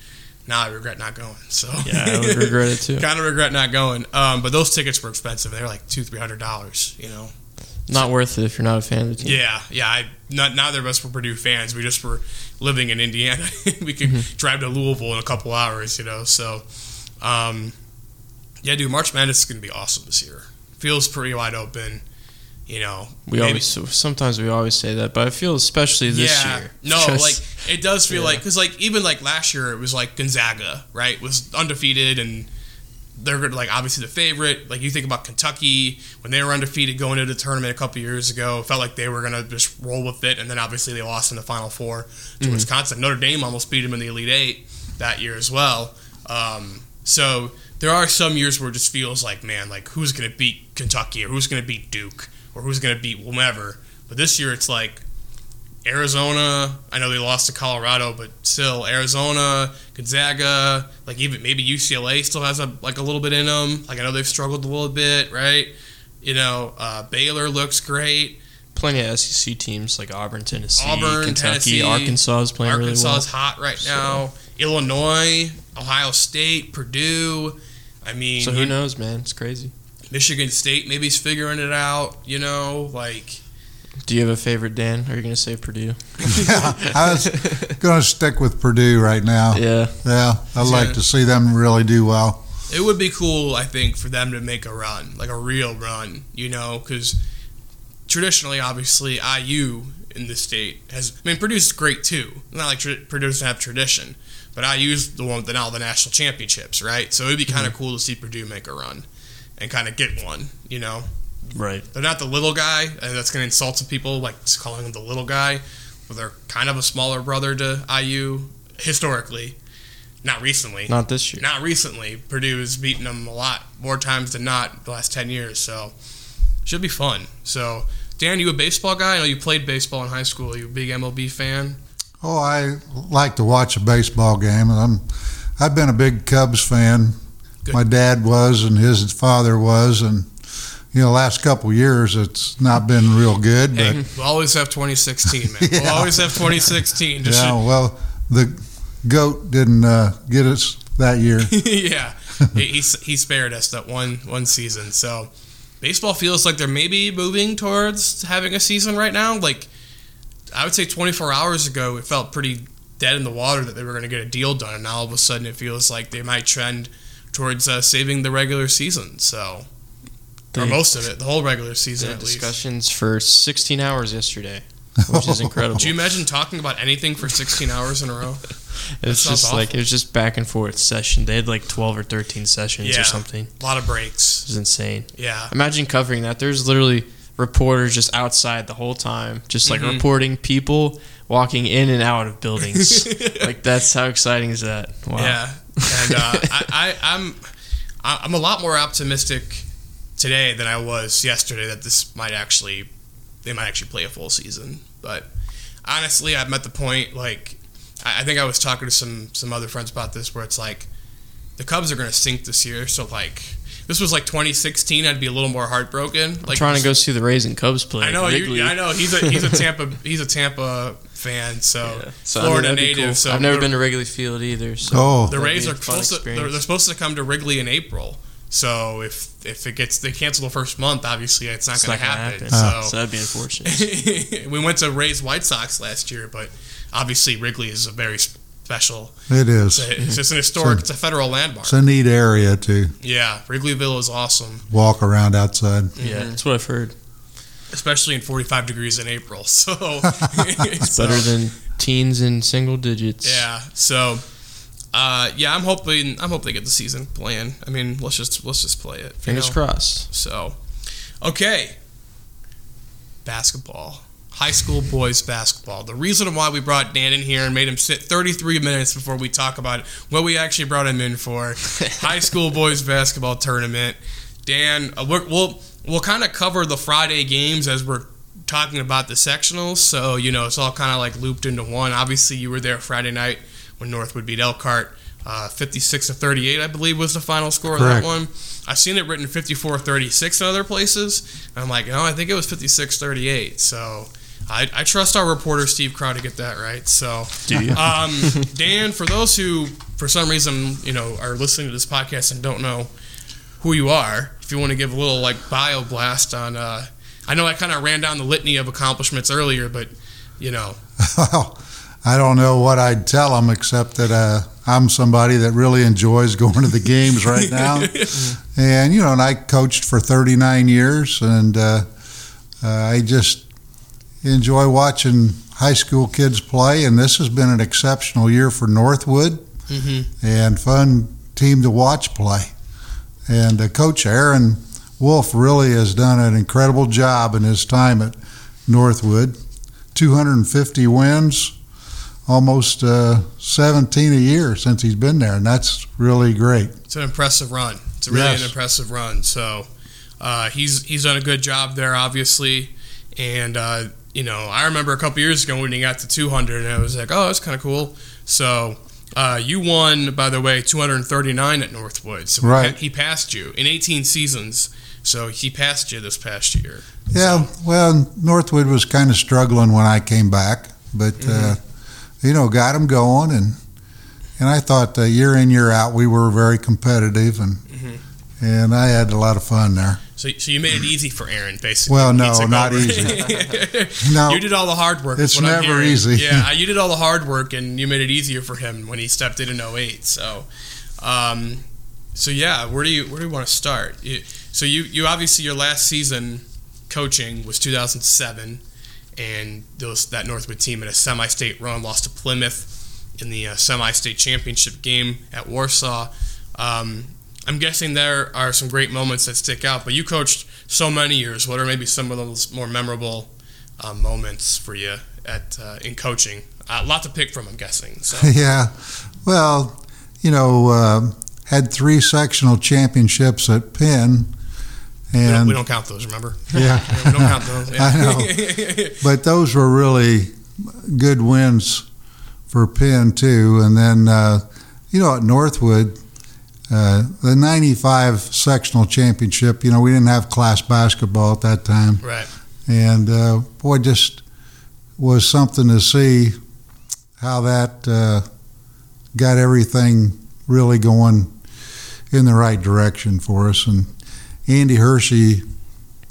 Now I regret not going. So Yeah, I would regret it too. kind of regret not going. Um, but those tickets were expensive. They were like two, three hundred dollars. You know. Not worth it if you're not a fan of the team. Yeah, yeah. I not neither of us were Purdue fans. We just were living in Indiana. we could Mm-hmm. drive to Louisville in a couple hours. You know. So, um, yeah, dude. March Madness is gonna be awesome this year. Feels pretty wide open. You know. We maybe- always sometimes we always say that, but I feel especially this yeah. year. No, like it does feel Yeah. like because like even like last year it was like Gonzaga, right? Was undefeated and they're like obviously the favorite. Like you think about Kentucky when they were undefeated going into the tournament a couple years ago, felt like they were gonna just roll with it, and then obviously they lost in the Final Four to Mm-hmm. Wisconsin. Notre Dame almost beat them in the Elite Eight that year as well. Um, so there are some years where it just feels like, man, like who's gonna beat Kentucky or who's gonna beat Duke or who's gonna beat whomever. But this year it's like Arizona. I know they lost to Colorado, but still Arizona, Gonzaga, like even maybe UCLA still has a like a little bit in them. Like I know they've struggled a little bit, right? You know, uh, Baylor looks great. plenty of SEC teams like Auburn, Tennessee, Auburn, Kentucky, Tennessee, Arkansas is playing Arkansas really is hot right now. Illinois, Ohio State, Purdue. I mean. So who knows, man? It's crazy. Michigan State maybe is figuring it out. You know, like Do you have a favorite, Dan? Or are you going to say Purdue? yeah, I was going to stick with Purdue right now. Yeah. Yeah, I'd like Yeah. to see them really do well. it would be cool. I think for them to make a run, like a real run. You know, because traditionally, obviously, IU in the state has. I mean, Purdue's great too. Not like tra- Purdue doesn't have tradition, but IU's the one with the, now the national championships, right? So it'd be kind of mm-hmm. cool to see Purdue make a run and kind of get one. You know. Right. They're not the little guy, and that's going to insult some people, like just calling them the little guy. But they're kind of a smaller brother to IU historically. Not recently. Not this year. Not recently. Purdue has beaten them a lot more times than not the last 10 years. So should be fun. So, Dan, you a baseball guy? I know you played baseball in high school. you a big MLB fan? Oh, I like to watch a baseball game, and I'm I've been a big Cubs fan. Good. My dad was, and his father was, and you know, last couple of years it's not been real good. But Hey, we'll always have 2016, man. We'll always have 2016. Just yeah, well, the goat didn't uh, get us that year. yeah, he, he he spared us that one one season. So baseball feels like they're maybe moving towards having a season right now. Like I would say 24 hours ago, it felt pretty dead in the water that they were going to get a deal done, and now all of a sudden it feels like they might trend towards uh, saving the regular season. So. Or most of it, the whole regular season They at had least. discussions for 16 hours yesterday, which is incredible. Do you imagine talking about anything for 16 hours in a row? it's was sounds just like it was just back and forth session. They had like 12 or 13 sessions Yeah. or something. A lot of breaks. It was insane. Yeah. Imagine covering that. There's literally reporters just outside the whole time, just like Mhm. reporting people walking in and out of buildings. like that's how exciting is that? Wow. Yeah, and uh, I, I, I'm I'm a lot more optimistic today than I was yesterday that this might actually they might actually play a full season. But honestly, I'm at the point like I, I think I was talking to some some other friends about this where it's like the Cubs are going to sink this year. So like this was like 2016, I'd be a little more heartbroken. Like I'm trying to go see the Rays and Cubs play. I know you, I know he's a he's a Tampa he's a Tampa fan, so, Yeah. So, I mean, Florida native. cool. So I've never been to Wrigley Field either. So Oh, the Rays are a fun supposed to, they're, they're supposed to come to Wrigley in April. So if if it gets they cancel the first month, obviously it's not going to gonna happen. happen. so So that'd be unfortunate. we went to Rays White Sox last year, but obviously Wrigley is a very special. it is. It's, a, it's just an historic. It's a federal landmark. It's a neat area too. Yeah, Wrigleyville is awesome, walk around outside. yeah, mm-hmm. that's what I've heard. especially in 45 degrees in April. So It's better than teens in single digits. Yeah. So, uh, yeah, I'm hoping I'm hoping they get the season playing. I mean, let's just let's just play it. Fingers know? crossed. So, okay. Basketball. High school boys basketball. The reason why we brought Dan in here and made him sit 33 minutes before we talk about what we actually brought him in for high school boys basketball tournament. Dan, uh, we're, we'll we'll kind of cover the Friday games as we're talking about the sectionals. So you know it's all kind of like looped into one. Obviously, you were there Friday night when Northwood beat Elkhart. Uh, 56 to 38, I believe, was the final score of that one. I've seen it written 54 36 in other places. And I'm like, no, I think it was 56 38. So I, I trust our reporter, Steve Crow, to get that right. So, um, Dan, for those who, for some reason, you know, are listening to this podcast and don't know who you are, if you want to give a little like bio blast on, uh, I know I kind of ran down the litany of accomplishments earlier, but you know, I don't know what I'd tell them except that uh, I'm somebody that really enjoys going to the games right now. and, you know, and I coached for 39 years, and uh, uh, I just enjoy watching high school kids play. And this has been an exceptional year for Northwood mhm. and fun team to watch play. And uh, Coach Aaron Wolf really has done an incredible job in his time at Northwood. 250 wins, almost uh, 17 a year since he's been there, and that's really great. It's an impressive run. It's really Yes. an impressive run. So uh, he's he's done a good job there, obviously. And uh, you know, I remember a couple years ago when he got to 200, and I was like, oh, that's kind of cool. So uh, you won, by the way, 239 at Northwood. So Right. he passed you in 18 seasons. So he passed you this past year. Yeah, well, Northwood was kind of struggling when I came back, but uh, you know, got him going, and and I thought uh, year in year out we were very competitive, and Mhm. and I had a lot of fun there. So, so you made it easy for Aaron, basically. Well, no, not over. easy. No, you did all the hard work. It's never easy. Yeah, you did all the hard work, and you made it easier for him when he stepped in in 08. So, um, so yeah, where do you where do you want to start? You, so you you obviously your last season coaching was 2007, and those that Northwood team in a semi-state run lost to Plymouth in the uh, semi-state championship game at Warsaw. Um, I'm guessing there are some great moments that stick out, but you coached so many years. What are maybe some of those more memorable uh, moments for you at uh, in coaching? A lot to pick from, I'm guessing. So yeah. Well, you know, uh, had three sectional championships at Penn, we, don't, and we don't count those. Remember? yeah, we don't count those. Yeah. I know. but those were really good wins for Penn too. And then, uh, you know, at Northwood, uh, the '95 sectional championship. You know, we didn't have class basketball at that time, right. and uh, boy, just was something to see how that uh, got everything really going in the right direction for us. And Andy Hershey,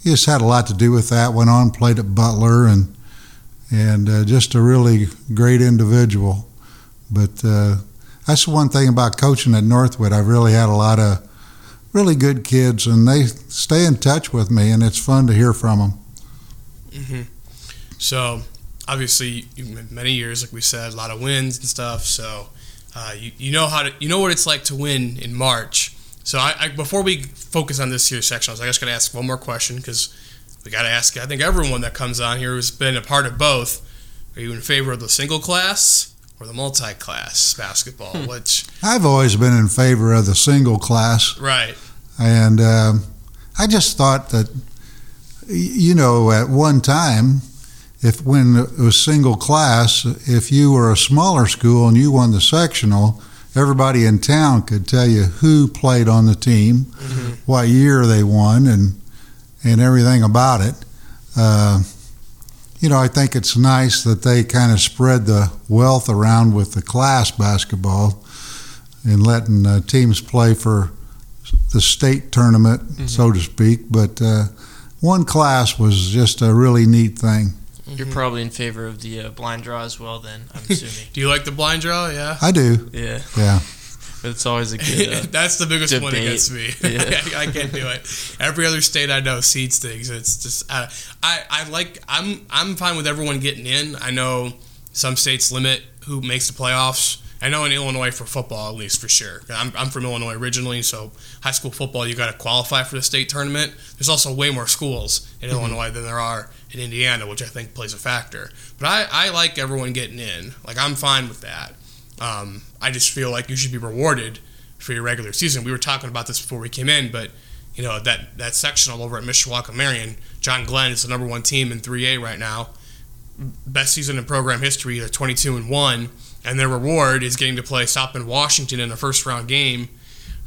he just had a lot to do with that. Went on, played at Butler, and and uh, just a really great individual. But uh, that's the one thing about coaching at Northwood. I've really had a lot of really good kids, and they stay in touch with me, and it's fun to hear from them. hmm So obviously, many years, like we said, a lot of wins and stuff. So uh, you you know how to you know what it's like to win in March. So I, I before we focus on this year's sectionals, I was just going to ask one more question because we got to ask. I think everyone that comes on here has been a part of both. Are you in favor of the single class or the multi-class basketball? Which I've always been in favor of the single class, right? and um, I just thought that, you know, at one time, if when it was single class, if you were a smaller school and you won the sectional, everybody in town could tell you who played on the team, what year they won, and and everything about it. Uh, you know, I think it's nice that they kind of spread the wealth around with the class basketball and letting uh, teams play for the state tournament, so to speak. But uh, one class was just a really neat thing. You're probably in favor of the uh, blind draw as well, then, I'm assuming. Do you like the blind draw? Yeah. I do, yeah. yeah. But it's always a good. Uh, That's the biggest one against me. Yeah. I, I can't do it. Every other state I know seeds things. It's just I, I I like I'm I'm fine with everyone getting in. I know some states limit who makes the playoffs. I know in Illinois for football at least for sure. I'm, I'm from Illinois originally, so high school football you got to qualify for the state tournament. There's also way more schools in Illinois than there are in Indiana, which I think plays a factor. But I, I like everyone getting in. Like I'm fine with that. Um, I just feel like you should be rewarded for your regular season. We were talking about this before we came in, but you know that that sectional over at Mishawaka Marian, John Glenn is the number one team in 3A right now. Best season in program history, they're 22 and one, and their reward is getting to play South Bend Washington in a first round game.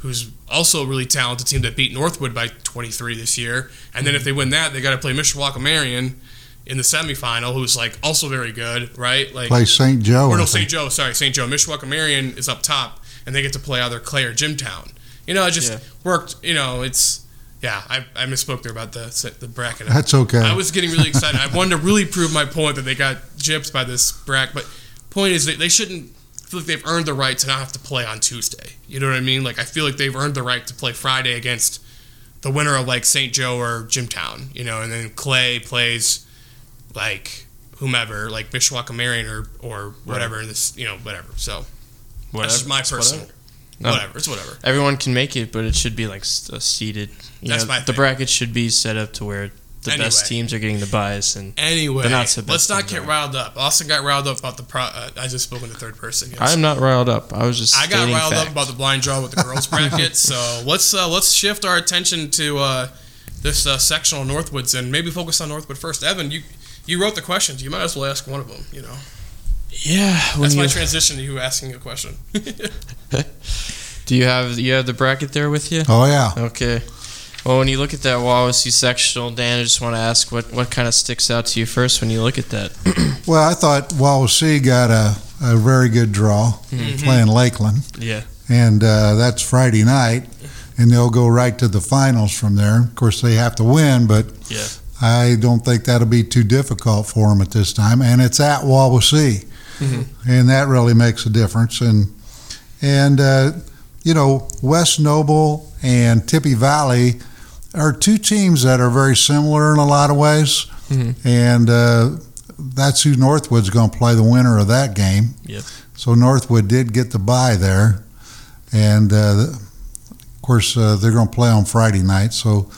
Who's also a really talented team that beat Northwood by 23 this year, and then if they win that, they got to play Mishawaka Marian in the semifinal, who's like also very good, right? Like Play St. Joe. or I no. St. Joe. Sorry, St. Joe. Mishawaka Marian is up top, and they get to play either Clay or Jimtown. You know, it just Yeah. worked. You know, it's yeah. I, I misspoke there about the the bracket. That's okay. I was getting really excited. I wanted to really prove my point that they got gypped by this bracket. But point is, they, they shouldn't feel like they've earned the right to not have to play on Tuesday. You know what I mean? Like I feel like they've earned the right to play Friday against the winner of like St. Joe or Jimtown. You know, and then Clay plays like whomever, like Mishawaka Marian or or whatever. This you know whatever. So whatever. that's just my It's personal. whatever. No. Whatever. It's whatever. Everyone can make it, but it should be like uh, seated. You That's know, my the thing. bracket should be set up to where the best teams are getting the buys, and Anyway, They're not so best let's not get though. riled up. Austin got riled up about the pro. Uh, I just spoke in the third person. yes. I'm not riled up. I was just I got riled fact. up about the blind draw with the girls bracket. so let's uh, let's shift our attention to uh, this uh, sectional Northwoods and maybe focus on Northwood first. Evan, you you wrote the questions. You might as well ask one of them. You know, Yeah, that's you, my transition to you asking a question. do you have you have the bracket there with you? Oh yeah. Okay. Well, when you look at that Wawasee sectional, Dan, I just want to ask what, what kind of sticks out to you first when you look at that. Well, I thought Wawasee got a, a very good draw Mm-hmm. playing Lakeland, yeah. and uh, that's Friday night. and they'll go right to the finals from there. Of course, they have to win, but Yeah. I don't think that'll be too difficult for them at this time. And it's at Wawasee, Mhm. and that really makes a difference. And and uh, you know, West Noble and Tippy Valley are two teams that are very similar in a lot of ways, Mhm. and uh, that's who Northwood's going to play the winner of that game. Yep. So Northwood did get the bye there, and uh, of course uh, they're going to play on Friday night. So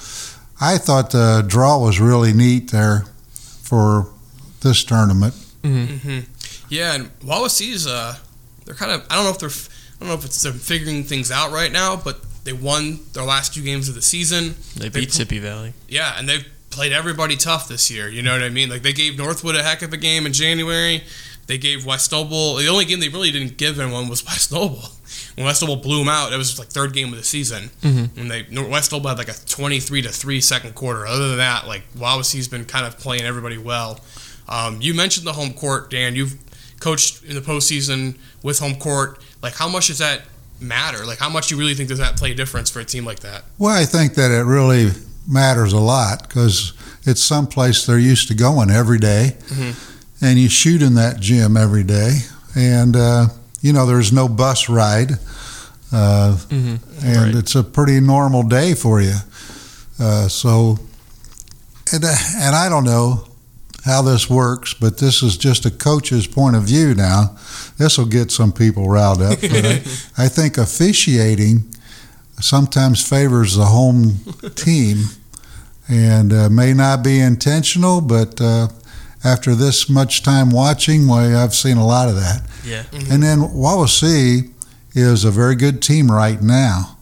I thought the draw was really neat there for this tournament. hmm Yeah, and Wawasee's uh, they're kind of I don't know if they're I don't know if it's they're figuring things out right now, but they won their last two games of the season. They They beat pl- Tippy Valley. Yeah, and they've played everybody tough this year. You know what I mean? Like they gave Northwood a heck of a game in January. They gave West Noble the only game they really didn't give anyone was West Noble. When West Noble blew them out, it was like third game of the season. Mhm. And they West Noble had like a twenty-three to three second quarter. Other than that, like Wawasee's been kind of playing everybody well. Um, you mentioned the home court, Dan. You've coached in the postseason with home court. Like, how much is that matter? Like, how much do you really think does that play a difference for a team like that? Well, I think that it really matters a lot because it's someplace they're used to going every day, Mhm. and you shoot in that gym every day, and uh, you know there's no bus ride, uh, Mm-hmm. and Right. it's a pretty normal day for you. Uh, so, and uh, and I don't know how this works, but this is just a coach's point of view now. This will get some people riled up, but I, I think officiating sometimes favors the home team and uh, may not be intentional, but uh, after this much time watching, well, I've seen a lot of that. Yeah. And then Wawasee is a very good team right now.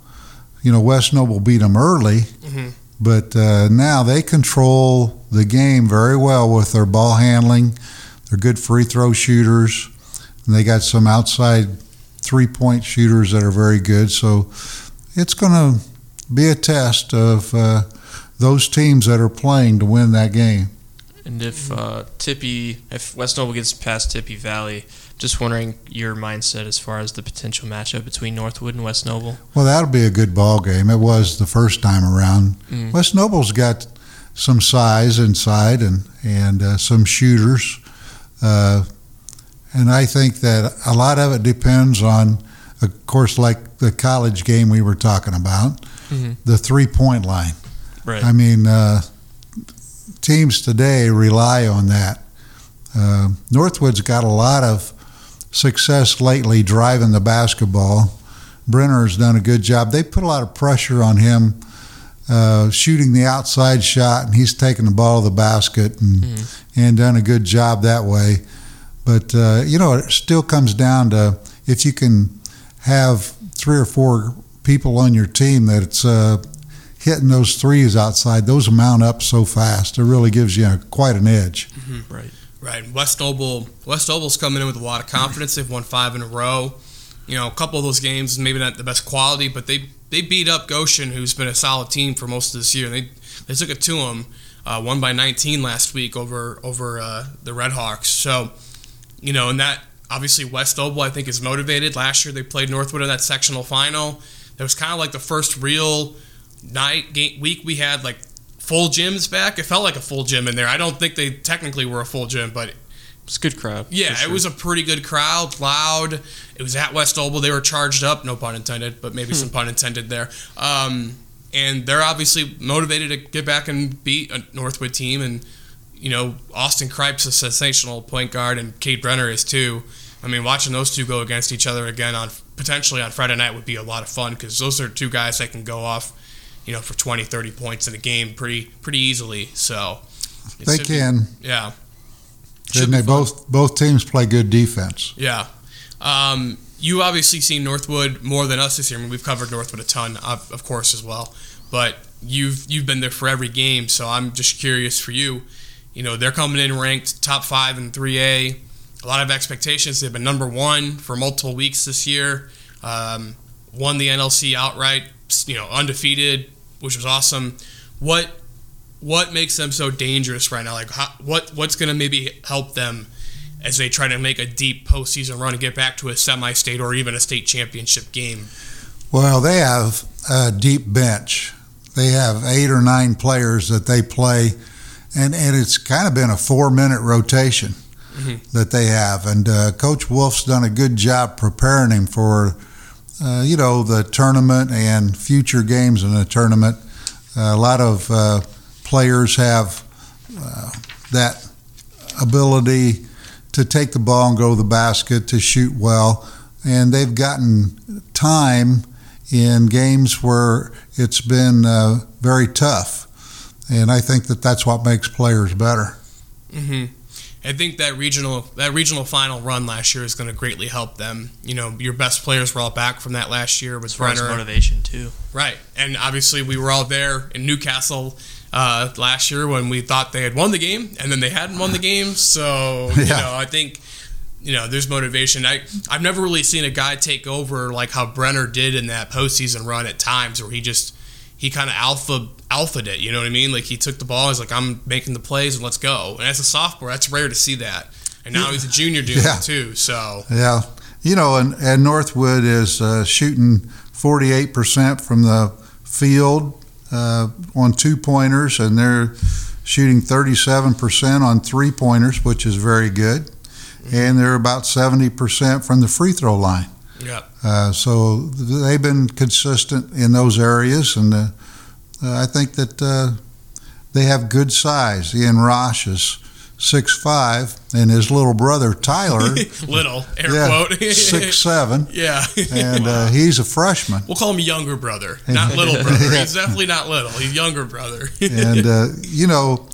You know, West Noble beat them early, Mhm. but uh, now they control the game very well with their ball handling. They're good free throw shooters, and they got some outside three point shooters that are very good. So it's going to be a test of uh, those teams that are playing to win that game. And if uh, Tippy, if West Noble gets past Tippy Valley, just wondering your mindset as far as the potential matchup between Northwood and West Noble. Well, that'll be a good ball game. It was the first time around. Mm. West Noble's got some size inside and and uh, some shooters, uh, and I think that a lot of it depends on, of course, like the college game we were talking about, Mhm. the three point line. Right. I mean, uh, teams today rely on that. Uh, Northwood's got a lot of success lately driving the basketball. Brenner's done a good job. They put a lot of pressure on him uh, shooting the outside shot, and he's taken the ball to the basket and, Mhm. and done a good job that way. But, uh, you know, it still comes down to if you can have three or four people on your team that's uh, hitting those threes outside, those mount up so fast. It really gives you quite an edge. right. Right. West Noble West Noble's coming in with a lot of confidence. They've won five in a row. You know, a couple of those games, maybe not the best quality, but they they beat up Goshen, who's been a solid team for most of this year. They they took it to them, uh, won by 19 last week over over uh, the Red Hawks. So, you know, and that obviously West Noble I think is motivated. Last year they played Northwood in that sectional final. It was kind of like the first real night game, week we had like full gyms back. It felt like a full gym in there. I don't think they technically were a full gym, but It's a good crowd. yeah, sure. it was a pretty good crowd, loud. It was at West Noble. They were charged up, no pun intended, but maybe some pun intended there. Um, and they're obviously motivated to get back and beat a Northwood team. And, you know, Austin Kripe's a sensational point guard, and Cade Brenner is too. I mean, watching those two go against each other again on potentially on Friday night would be a lot of fun because those are two guys that can go off, you know, for 20, 30 points in a game pretty pretty easily. So it They should be- can. yeah. Should they both both teams play good defense. Yeah. Um, you obviously seen Northwood more than us this year. I mean, we've covered Northwood a ton, of, of course, as well. But you've you've been there for every game, so I'm just curious for you. You know, they're coming in ranked top five in 3A. A lot of expectations. They've been number one for multiple weeks this year. Um, won the NLC outright. You know, undefeated, which was awesome. What what makes them so dangerous right now? Like, how, what what's going to maybe help them as they try to make a deep postseason run and get back to a semi-state or even a state championship game? Well, they have a deep bench. They have eight or nine players that they play, and, and it's kind of been a four minute rotation Mhm. that they have. And uh, Coach Wolf's done a good job preparing him for, uh, you know, the tournament and future games in the tournament. Uh, a lot of uh, players have uh, that ability to take the ball and go to the basket, to shoot well, and they've gotten time in games where it's been uh, very tough. And I think that that's what makes players better. hmm I think that regional that regional final run last year is going to greatly help them. You know, your best players were all back from that last year with As far as Brenner, motivation too. right? And obviously, we were all there in New Castle uh, last year when we thought they had won the game, and then they hadn't won the game. So you know, I think you know there's motivation. I I've never really seen a guy take over like how Brenner did in that postseason run at times, where he just he kind of alpha alphaed it. You know what I mean? Like he took the ball, he's like, I'm making the plays and let's go. And as a sophomore, that's rare to see that. And now he's a junior doing Yeah. it too. So Yeah, you know, and, and Northwood is uh, shooting 48% from the field uh, on two pointers, and they're shooting 37% on three pointers, which is very good. And they're about 70% from the free throw line. yeah, Uh, so they've been consistent in those areas, and uh, uh, I think that uh, they have good size. Ian Rosh is six five, and his little brother Tyler, little air yeah, quote six seven, yeah, and uh, he's a freshman. we'll call him younger brother, not little brother. He's definitely not little. He's younger brother. and uh, you know,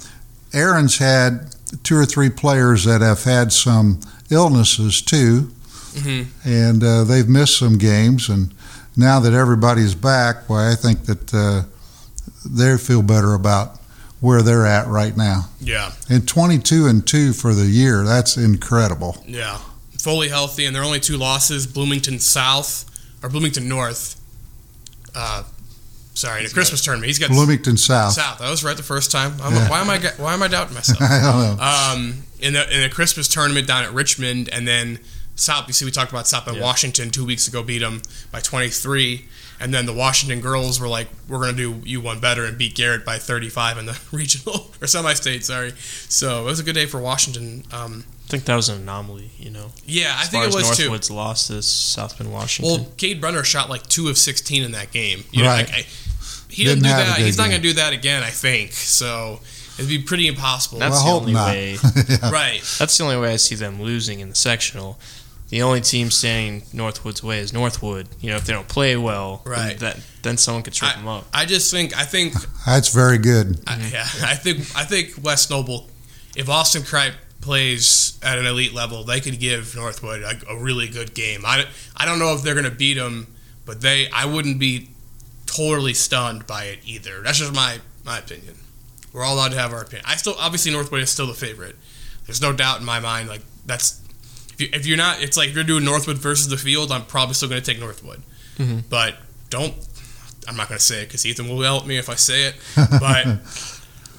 Aaron's had two or three players that have had some illnesses too, Mhm. and uh, they've missed some games. And now that everybody's back, why I think that uh, they feel better about where they're at right now. Yeah, And 22 and two for the year, that's incredible. yeah, fully healthy, and their only two losses: Bloomington South or Bloomington North. Uh, sorry, the Christmas tournament. He's got Bloomington South. South. I was right the first time. I'm, Yeah. Why am I? Why am I doubting myself? I don't know. um, in the in the Christmas tournament down at Richmond, and then South. You see, we talked about South in Yeah. Washington two weeks ago, beat them by 23, and then the Washington girls were like, "We're gonna do you one better" and beat Garrett by 35 in the regional or semi-state. Sorry. So it was a good day for Washington. Um, I think that was an anomaly. You know, yeah, I think far it as was too. Northwood's lost to South Bend, Washington. Well, Cade Brenner shot like two of 16 in that game. You know, Right. like, I, he Didn't didn't do that. good He's not gonna do that again. I think so. It'd be pretty impossible. That's Well, the only not. way. Yeah. right. That's the only way I see them losing in the sectional. The only team standing Northwood's way is Northwood. You know, if they don't play well, then Right. that then someone could trip them up. I just think I think That's very good. I, yeah I think I think West Noble, if Austin Kripe plays at an elite level, they could give Northwood a, a really good game. I, I don't know if they're going to beat them, but they I wouldn't be totally stunned by it either. That's just my my opinion. We're all allowed to have our opinion. I still obviously Northwood is still the favorite. There's no doubt in my mind. Like that's if you if you're not, it's like if you're doing Northwood versus the field, I'm probably still going to take Northwood. Mhm. But don't. I'm not going to say it because Ethan will yell at me if I say it. But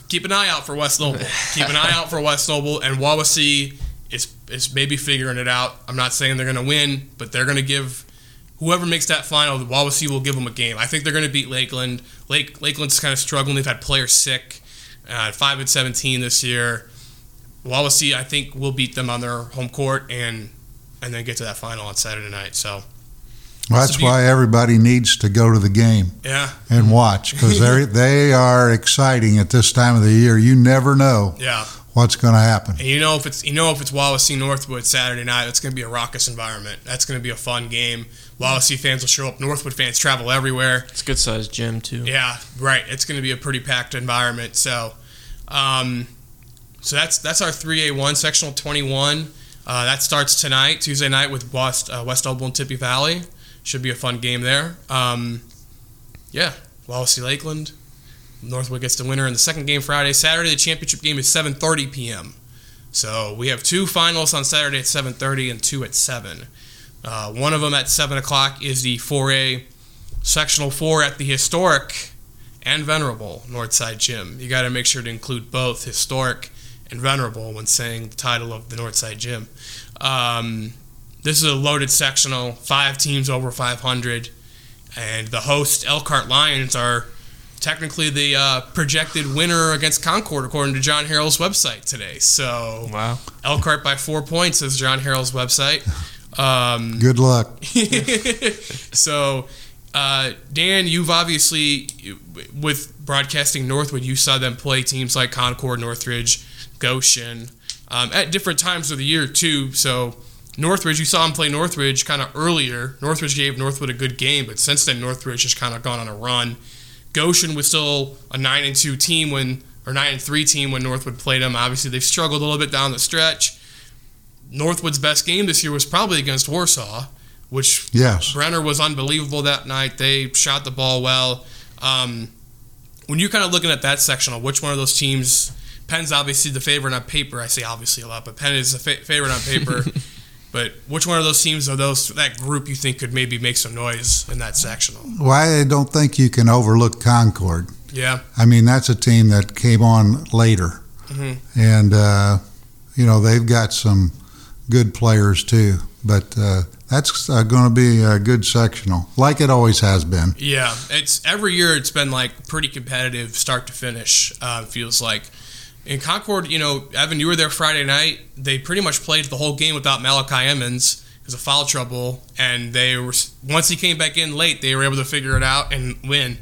keep an eye out for West Noble. Keep an eye out for West Noble and Wawasee is is maybe figuring it out. I'm not saying they're going to win, but they're going to give whoever makes that final. Wawasee will give them a game. I think they're going to beat Lakeland. Lake Lakeland's kind of struggling. They've had players sick. Uh, five and seventeen this year. Wawasee, I think, will beat them on their home court and and then get to that final on Saturday night. So Well, that's So do you- why everybody needs to go to the game yeah, and watch because they they are exciting at this time of the year. You never know yeah. what's going to happen. And you know if it's you know if it's Wawasee Northwood Saturday night, it's going to be a raucous environment. That's going to be a fun game. Wawasee fans will show up. Northwood fans travel everywhere. It's a good sized gym too. Yeah, right. It's going to be a pretty packed environment. So, um, so that's that's our three A one sectional twenty one. Uh, that starts tonight, Tuesday night, with West uh, West Noble and Tippy Valley. Should be a fun game there. Um, yeah, Wawasee Lakeland. Northwood gets the winner in the second game Friday. Saturday, the championship game is seven thirty p.m. So we have two finals on Saturday at seven thirty and two at seven. Uh, one of them at seven o'clock is the four A sectional four at the historic and venerable Northside Gym. You got to make sure to include both historic and venerable when saying the title of the Northside Gym. Um, this is a loaded sectional, five teams over 500. and the host Elkhart Lions are technically the uh, projected winner against Concord according to John Harrell's website today. So Wow. Elkhart by four points is John Harrell's website. Um, Good luck. so, uh, Dan, you've obviously, with broadcasting Northwood, you saw them play teams like Concord, Northridge, Goshen um, at different times of the year, too. So, Northridge, you saw them play Northridge kind of earlier. Northridge gave Northwood a good game, but since then, Northridge has kind of gone on a run. Goshen was still a 9 and 2 team when, or 9 and 3 team when Northwood played them. Obviously, they've struggled a little bit down the stretch. Northwood's best game this year was probably against Warsaw, which Yes. Brenner was unbelievable that night. They shot the ball well. Um, when you're kind of looking at that sectional, which one of those teams? Penn's obviously the favorite on paper. I say obviously a lot, but Penn is the fa- favorite on paper. but which one of those teams or those that group you think could maybe make some noise in that sectional? Why I don't think you can overlook Concord. Yeah, I mean, that's a team that came on later, Mhm. and uh, you know they've got some good players too. But uh, that's uh, going to be a good sectional, like it always has been. yeah. It's every year. It's been like pretty competitive, start to finish. Uh, feels like. In Concord, you know, Evan, you were there Friday night. They pretty much played the whole game without Malachi Emmons because of foul trouble, and they were once he came back in late, they were able to figure it out and win.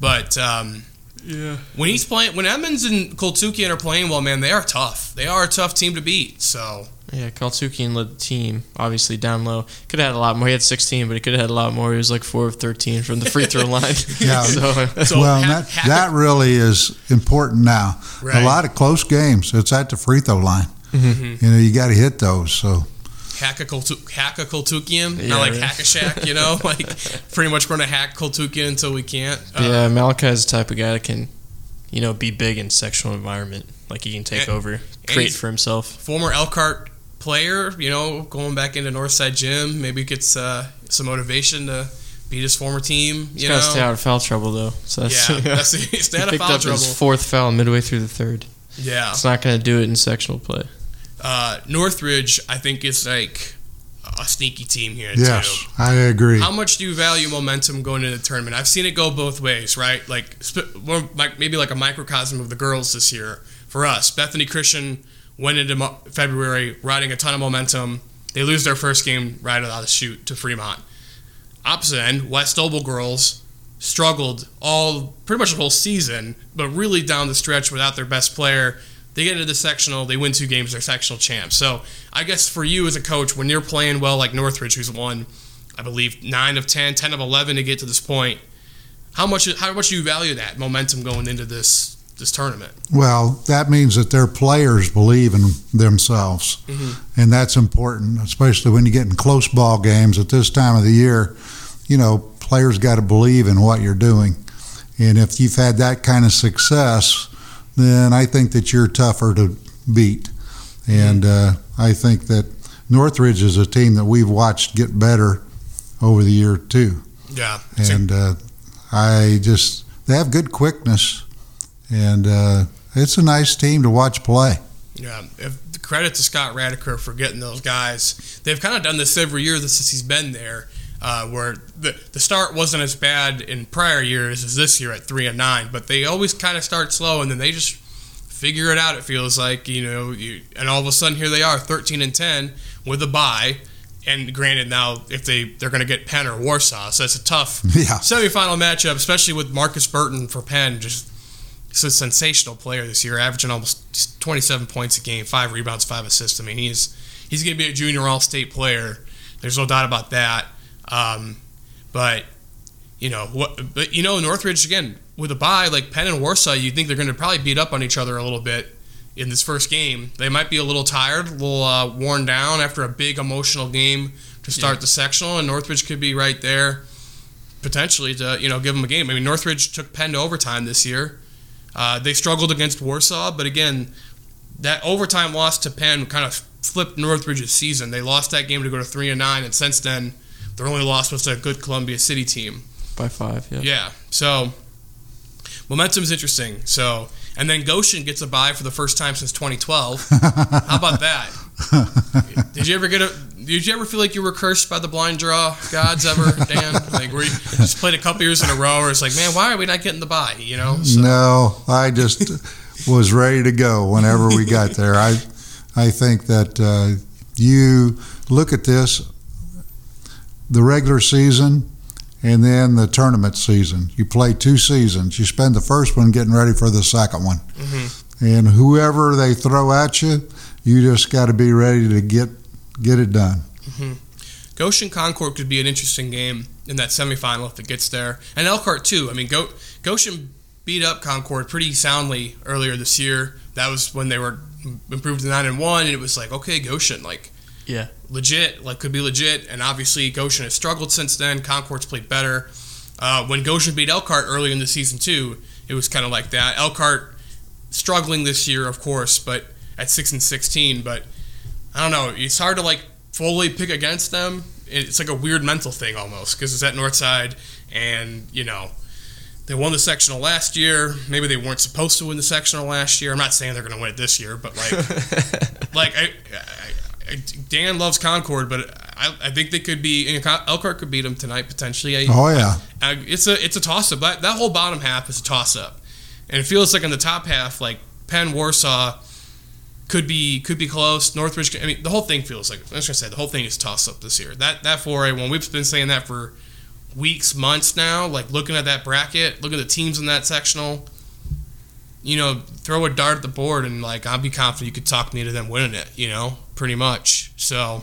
But um, Yeah. when he's playing, when Emmons and Koltukian are playing well, man, they are tough. They are a tough team to beat. So Yeah, Kaltukian led the team, obviously down low. Could have had a lot more. He had 16, but he could have had a lot more. He was like 4 of 13 from the free throw line. Yeah. so, So well, ha- that ha- that really is important now. Right. A lot of close games. It's at the free throw line. Mm-hmm. You know, you got to hit those. So hack a, Koltu- hack a Koltukian, Yeah, not like right. hack a shack, you know, like pretty much going to hack Koltukian until we can't. Uh, yeah, Malachi is the type of guy that can, you know, be big in sectional environment. Like he can take And- over, create for himself. former Elkhart player, you know, going back into Northside Gym, maybe gets uh, some motivation to beat his former team. He's You got know, to stay out of foul trouble though. So that's, yeah, that's stay out he of picked foul up trouble. his fourth foul midway through the third. Yeah, It's not going to do it in sectional play. Uh, Northridge, I think is like a sneaky team here yes, too. I agree. How much do you value momentum going into the tournament? I've seen it go both ways, right? Like, sp- one- like maybe like a microcosm of the girls this year. For us, Bethany Christian went into mo- February riding a ton of momentum. They lose their first game right out of the chute to Fremont. Opposite end, West Noble girls struggled all pretty much the whole season, but really down the stretch without their best player. They get into the sectional, they win two games, they're sectional champs. So I guess for you as a coach, when you're playing well like Northridge, who's won I believe nine of 10, 10 of eleven to get to this point. How much how much do you value that momentum going into this this tournament? Well, that means that their players believe in themselves, mm-hmm. and that's important, especially when you get in close ball games at this time of the year. You know, players got to believe in what you're doing, and if you've had that kind of success, then I think that you're tougher to beat. And uh, I think that Northridge is a team that we've watched get better over the year too. Yeah, and uh, I just they have good quickness, and uh, it's a nice team to watch play. yeah. If, credit to Scott Radecker for getting those guys. They've kind of done this every year since he's been there. Uh, where the the start wasn't as bad in prior years as this year at three and nine, but they always kind of start slow and then they just figure it out. It feels like you know, you, and all of a sudden here they are, thirteen and ten with a bye. And granted, now if they they're going to get Penn or Warsaw, so it's a tough Yeah, semifinal matchup, especially with Marcus Burton for Penn. Just he's a sensational player this year, averaging almost 27 points a game, five rebounds, five assists. I mean, he's he's going to be a junior All-State player. There's no doubt about that. Um, but you know what? But you know, Northridge again with a bye like Penn and Warsaw, you think they're going to probably beat up on each other a little bit in this first game. They might be a little tired, a little uh, worn down after a big emotional game to start the sectional, and Northridge could be right there potentially to you know give them a game. I mean, Northridge took Penn to overtime this year. Uh, they struggled against Warsaw, but again, that overtime loss to Penn kind of flipped Northridge's season. They lost that game to go to three and nine, and since then, their only loss was to a good Columbia City team. By five, yeah. Yeah. So momentum's interesting. So and then Goshen gets a bye for the first time since 2012. How about that? Did you ever get a did you ever feel like you were cursed by the blind draw gods ever, Dan? like, you just played a couple years in a row, where it's like, man, why are we not getting the bye? You know? So, No, I just was ready to go whenever we got there. I, I think that uh, you look at this, the regular season, and then the tournament season. You play two seasons. You spend the first one getting ready for the second one, mhm. and whoever they throw at you, you just got to be ready to get get it done. Goshen Concord could be an interesting game in that semifinal if it gets there, and Elkhart too. I mean, Go- Goshen beat up Concord pretty soundly earlier this year. That was when they were improved to nine and one, and it was like, okay, Goshen, like, Yeah. Legit, like could be legit. And obviously, Goshen has struggled since then. Concord's played better. Uh, when Goshen beat Elkhart earlier in the season too, it was kind of like that. Elkhart struggling this year, of course, but at six and sixteen. But I don't know. It's hard to like fully pick against them. It's like a weird mental thing almost because it's at Northside, and you know they won the sectional last year. Maybe they weren't supposed to win the sectional last year. I'm not saying they're going to win it this year, but like like I, Dan loves Concord, but I, I think they could be. You know, Elkhart could beat them tonight potentially. I, Oh yeah, I, it's a it's a toss up. That, that whole bottom half is a toss up, and it feels like in the top half, like Penn Warsaw could be could be close. Northridge. I mean, the whole thing feels like. I was gonna say the whole thing is toss up this year. That that four A one. We've been saying that for weeks, months now. Like looking at that bracket, looking at the teams in that sectional. You know, throw a dart at the board, and like I'll be confident you could talk me into them winning it. You know, pretty much. So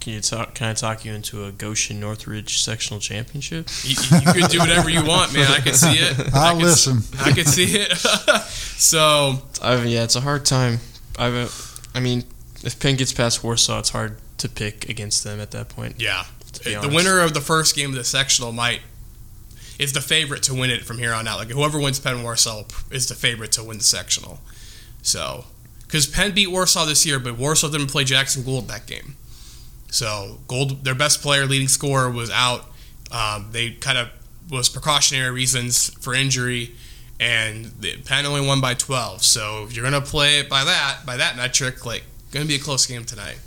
Can you talk? Can I talk you into a Goshen Northridge sectional championship? you, you could do whatever you want, man. I can see it. I I'll can listen. I could see it. so I've, yeah, it's a hard time. I've, uh, I mean, if Penn gets past Warsaw, it's hard to pick against them at that point. yeah, uh, the honest. winner of the first game of the sectional might is the favorite to win it from here on out. Like whoever wins Penn Warsaw is the favorite to win the sectional. So because Penn beat Warsaw this year, but Warsaw didn't play Jackson Gould that game. So Gould, their best player, leading scorer, was out. Um, they kind of was precautionary reasons for injury, and the Penn only won by 12. So if you're gonna play it by that by that metric, like gonna be a close game tonight.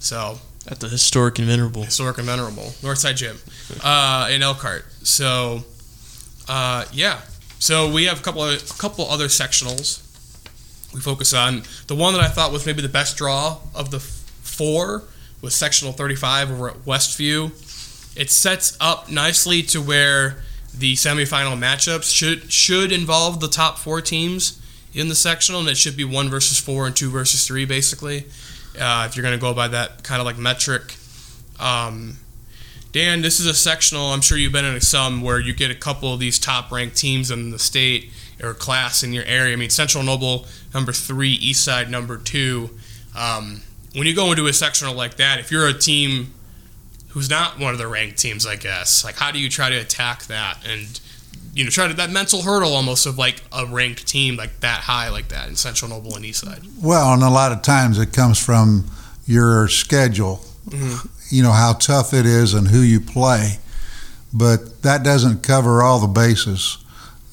So At the historic and venerable. historic and venerable Northside Gym uh, in Elkhart. So uh, yeah, so we have a couple of a couple other sectionals. We focus on the one that I thought was maybe the best draw of the four was sectional 35 over at Westview. It sets up nicely to where the semifinal matchups should should involve the top four teams in the sectional, and it should be one versus four and two versus three, basically. Uh, if you're going to go by that kind of like metric. Um, Dan, this is a sectional. I'm sure you've been in some where you get a couple of these top ranked teams in the state or class in your area. I mean, Central Noble number three, Eastside number two. Um, when you go into a sectional like that, if you're a team who's not one of the ranked teams, I guess, like how do you try to attack that and you know try to that mental hurdle almost of like a ranked team like that high like that in Central Noble and Eastside. Well, and a lot of times it comes from your schedule. Mhm. You know how tough it is and who you play, but that doesn't cover all the bases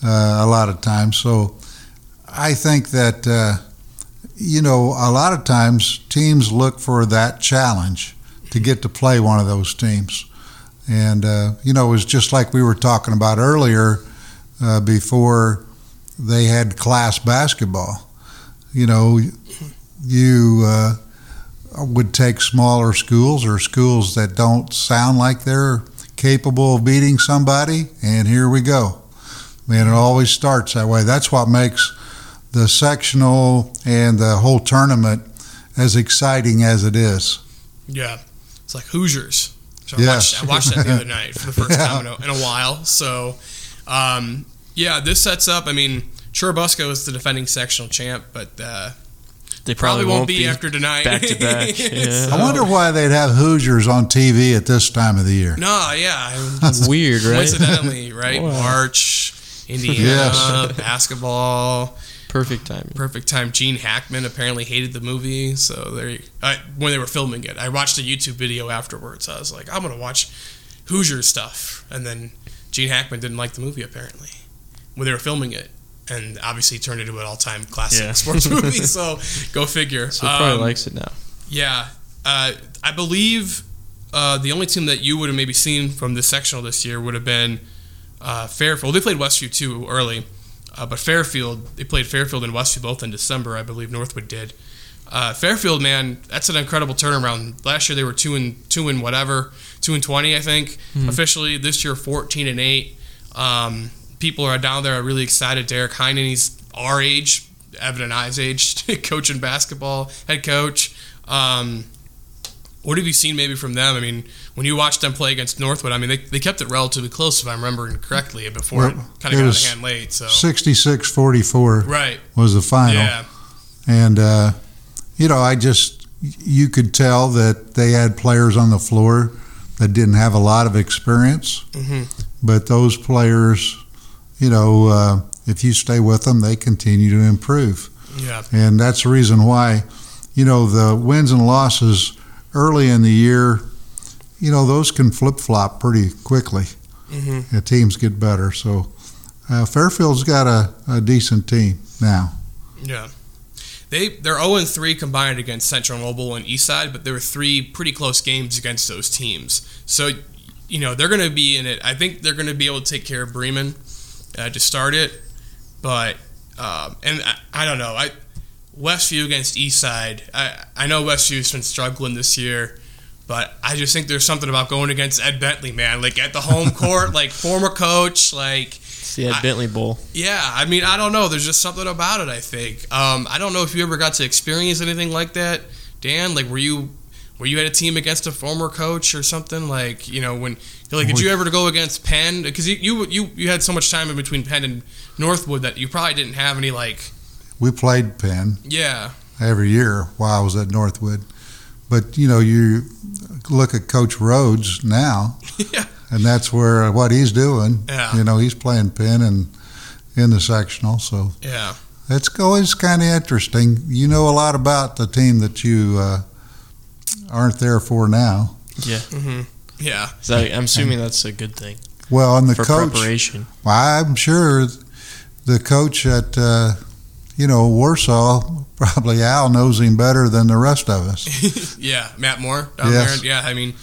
uh, a lot of times. So I think that uh, you know a lot of times teams look for that challenge to get to play one of those teams, and uh, you know it was just like we were talking about earlier uh, before they had class basketball. You know, you uh, would take smaller schools or schools that don't sound like they're capable of beating somebody, and here we go. Man, it always starts that way. That's what makes the sectional and the whole tournament as exciting as it is. Yeah, it's like Hoosiers. So I, Yes. watched, I watched that the other night for the first Yeah. time in a, in a while. So, um, yeah, this sets up. I mean, Churubusco is the defending sectional champ, but uh, They probably, probably, won't, be, after tonight. back to back. Yeah. I wonder why they'd have Hoosiers on TV at this time of the year. no, yeah, That's weird, right? coincidentally, right? Wow. March, Indiana, Yes. basketball. Perfect time. perfect time. Gene Hackman apparently hated the movie, so there. I, when they were filming it, I watched a YouTube video afterwards. I was like, I'm gonna watch Hoosier stuff, and then Gene Hackman didn't like the movie apparently when they were filming it, and obviously turned into an all-time classic Yeah. sports movie. So go figure. So he probably Um, likes it now. yeah. Uh, I believe uh, the only team that you would have maybe seen from this sectional this year would have been uh, Fairfield. They played Westview too early, uh, but Fairfield they played Fairfield and Westview both in December, I believe Northwood did. Uh, Fairfield, man, that's an incredible turnaround. Last year they were two and two and whatever, two and twenty, I think. Officially, this year fourteen and eight. Um, people are down there are really excited. Derek Heinen, he's our age, Evan and I's age, coaching basketball, head coach. Um, what have you seen maybe from them? I mean, when you watched them play against Northwood, I mean, they, they kept it relatively close, if I'm remembering correctly, before Well, it kind it of got out of hand late. So 66 44 right, was the final. yeah, And, uh, you know, I just, you could tell that they had players on the floor that didn't have a lot of experience. Mhm. But those players, you know, uh, if you stay with them, they continue to improve. yeah, And that's the reason why, you know, the wins and losses early in the year, you know, those can flip flop pretty quickly. hmm The teams get better. So uh, Fairfield's got a, a decent team now. yeah. They they're 0 and 3 combined against Central Noble and Eastside, but there were three pretty close games against those teams. So you know they're going to be in it. I think they're going to be able to take care of Bremen uh, to start it, but um, and I, I don't know. I Westview against Eastside. I I know Westview's been struggling this year. But I just think there's something about going against Ed Bentley, man. Like at the home court, like former coach, like the Ed I- Bentley Bowl. yeah, I mean, I don't know. There's just something about it. I think. Um, I don't know if you ever got to experience anything like that, Dan. Like, were you were you had a team against a former coach or something? Like, you know, when like, did you ever go against Penn? Because you, you you you had so much time in between Penn and Northwood that you probably didn't have any like, We played Penn yeah, every year while I was at Northwood. But, you know, you look at Coach Rhodes now, yeah, and that's where what he's doing. Yeah. You know, he's playing Penn and in the sectional. So yeah, it's always kind of interesting. You know a lot about the team that you uh, aren't there for now. Yeah. hmm yeah, So I'm assuming that's a good thing Well, and the for coach, preparation. Well, I'm sure the coach at uh, you know Warsaw probably Al knows him better than the rest of us. yeah. Matt Moore down Yes. there. Yeah, I mean,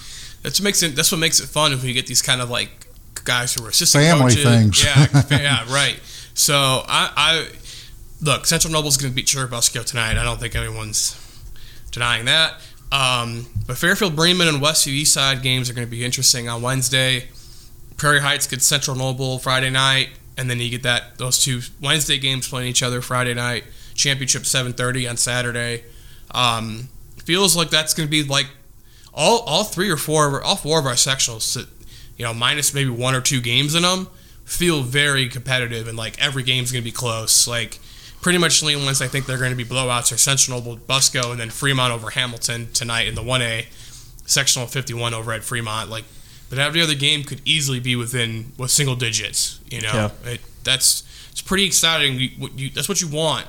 that's what makes it. That's what makes it fun if we get these kind of like guys who are assistant Family coaches. things. Yeah, yeah, right. So I, I look. Central Noble's going to beat Churubusco tonight. I don't think anyone's denying that. Um, but Fairfield, Bremen, and Westview Eastside games are going to be interesting on Wednesday. Prairie Heights gets Central Noble Friday night, and then you get that those two Wednesday games playing each other Friday night. Championship 7:30 on Saturday. Um, feels like that's going to be like all all three or four of our, all four of our sectionals, you know, minus maybe one or two games in them, feel very competitive and like every game's going to be close. Like pretty much the only ones I think they're going to be blowouts are Central Noble, Busco, and then Fremont over Hamilton tonight in the 1A sectional 51 over at Fremont. Like, but every other game could easily be within with single digits. You know, it, that's it's pretty exciting. You, what you, that's what you want,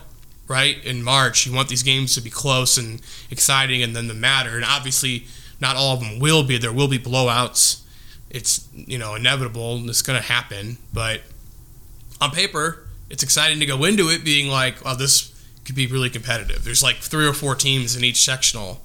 right? In March, you want these games to be close and exciting, and then the matter. And obviously, not all of them will be. There will be blowouts. It's you know inevitable. and It's going to happen. But on paper, it's exciting to go into it being like, "Well, this could be really competitive." There's like three or four teams in each sectional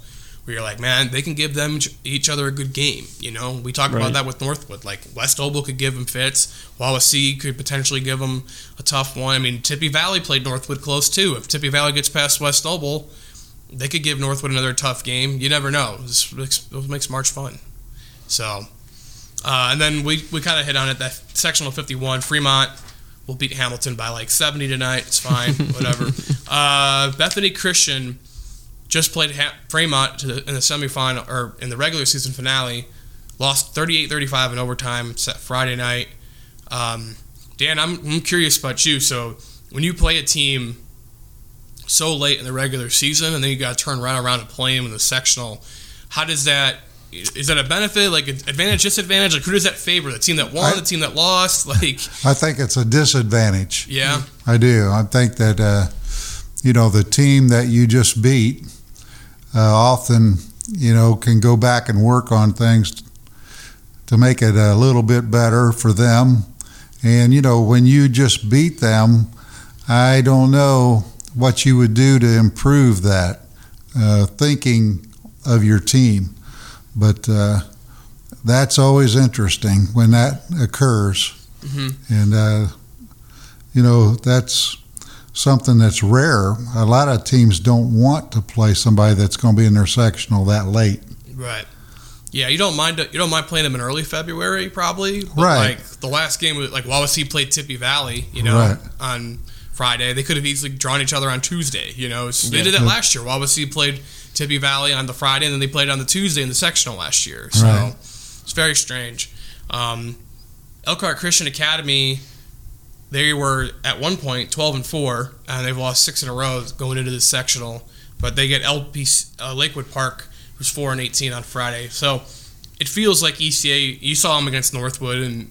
where you're like, man, they can give them each other a good game. You know, we talked about that with Northwood. Like West Noble could give them fits, Wawasee could potentially give them a tough one. I mean, Tippy Valley played Northwood close too. If Tippy Valley gets past West Noble, they could give Northwood another tough game. You never know. This makes, makes March fun. So, uh, and then we, we kind of hit on it that sectional 51, Fremont will beat Hamilton by like 70 tonight. It's fine, whatever. Uh, Bethany Christian just played ha- Fremont to the, in the semifinal or in the regular season finale, lost 38-35 in overtime set Friday night. Um, Dan, I'm, I'm curious about you. So when you play a team so late in the regular season and then you got to turn right around and play them in the sectional, how does that? Is that a benefit, like advantage, disadvantage? Like who does that favor? The team that won, I- the team that lost? Like, I think it's a disadvantage. yeah, I do. I think that uh, you know the team that you just beat uh, often you know can go back and work on things to make it a little bit better for them. And you know when you just beat them, I don't know what you would do to improve that. Uh, thinking of your team. But uh, that's always interesting when that occurs. Mhm. And, uh, you know, that's something that's rare. A lot of teams don't want to play somebody that's going to be in their sectional that late. Right. Yeah, you don't mind you don't mind playing them in early February, probably. But Right. Like the last game, was like Wawasee played Tippy Valley, you know, Right. on Friday. They could have easily drawn each other on Tuesday. You know, So they did that last year. Wawasee played Tippy Valley on the Friday, and then they played on the Tuesday in the sectional last year. So Right. it's very strange. Um, Elkhart Christian Academy, they were at one point twelve and four, and they've lost six in a row going into the sectional. But they get LP uh, Lakewood Park, who's four and eighteen on Friday. So it feels like ECA. You saw them against Northwood, and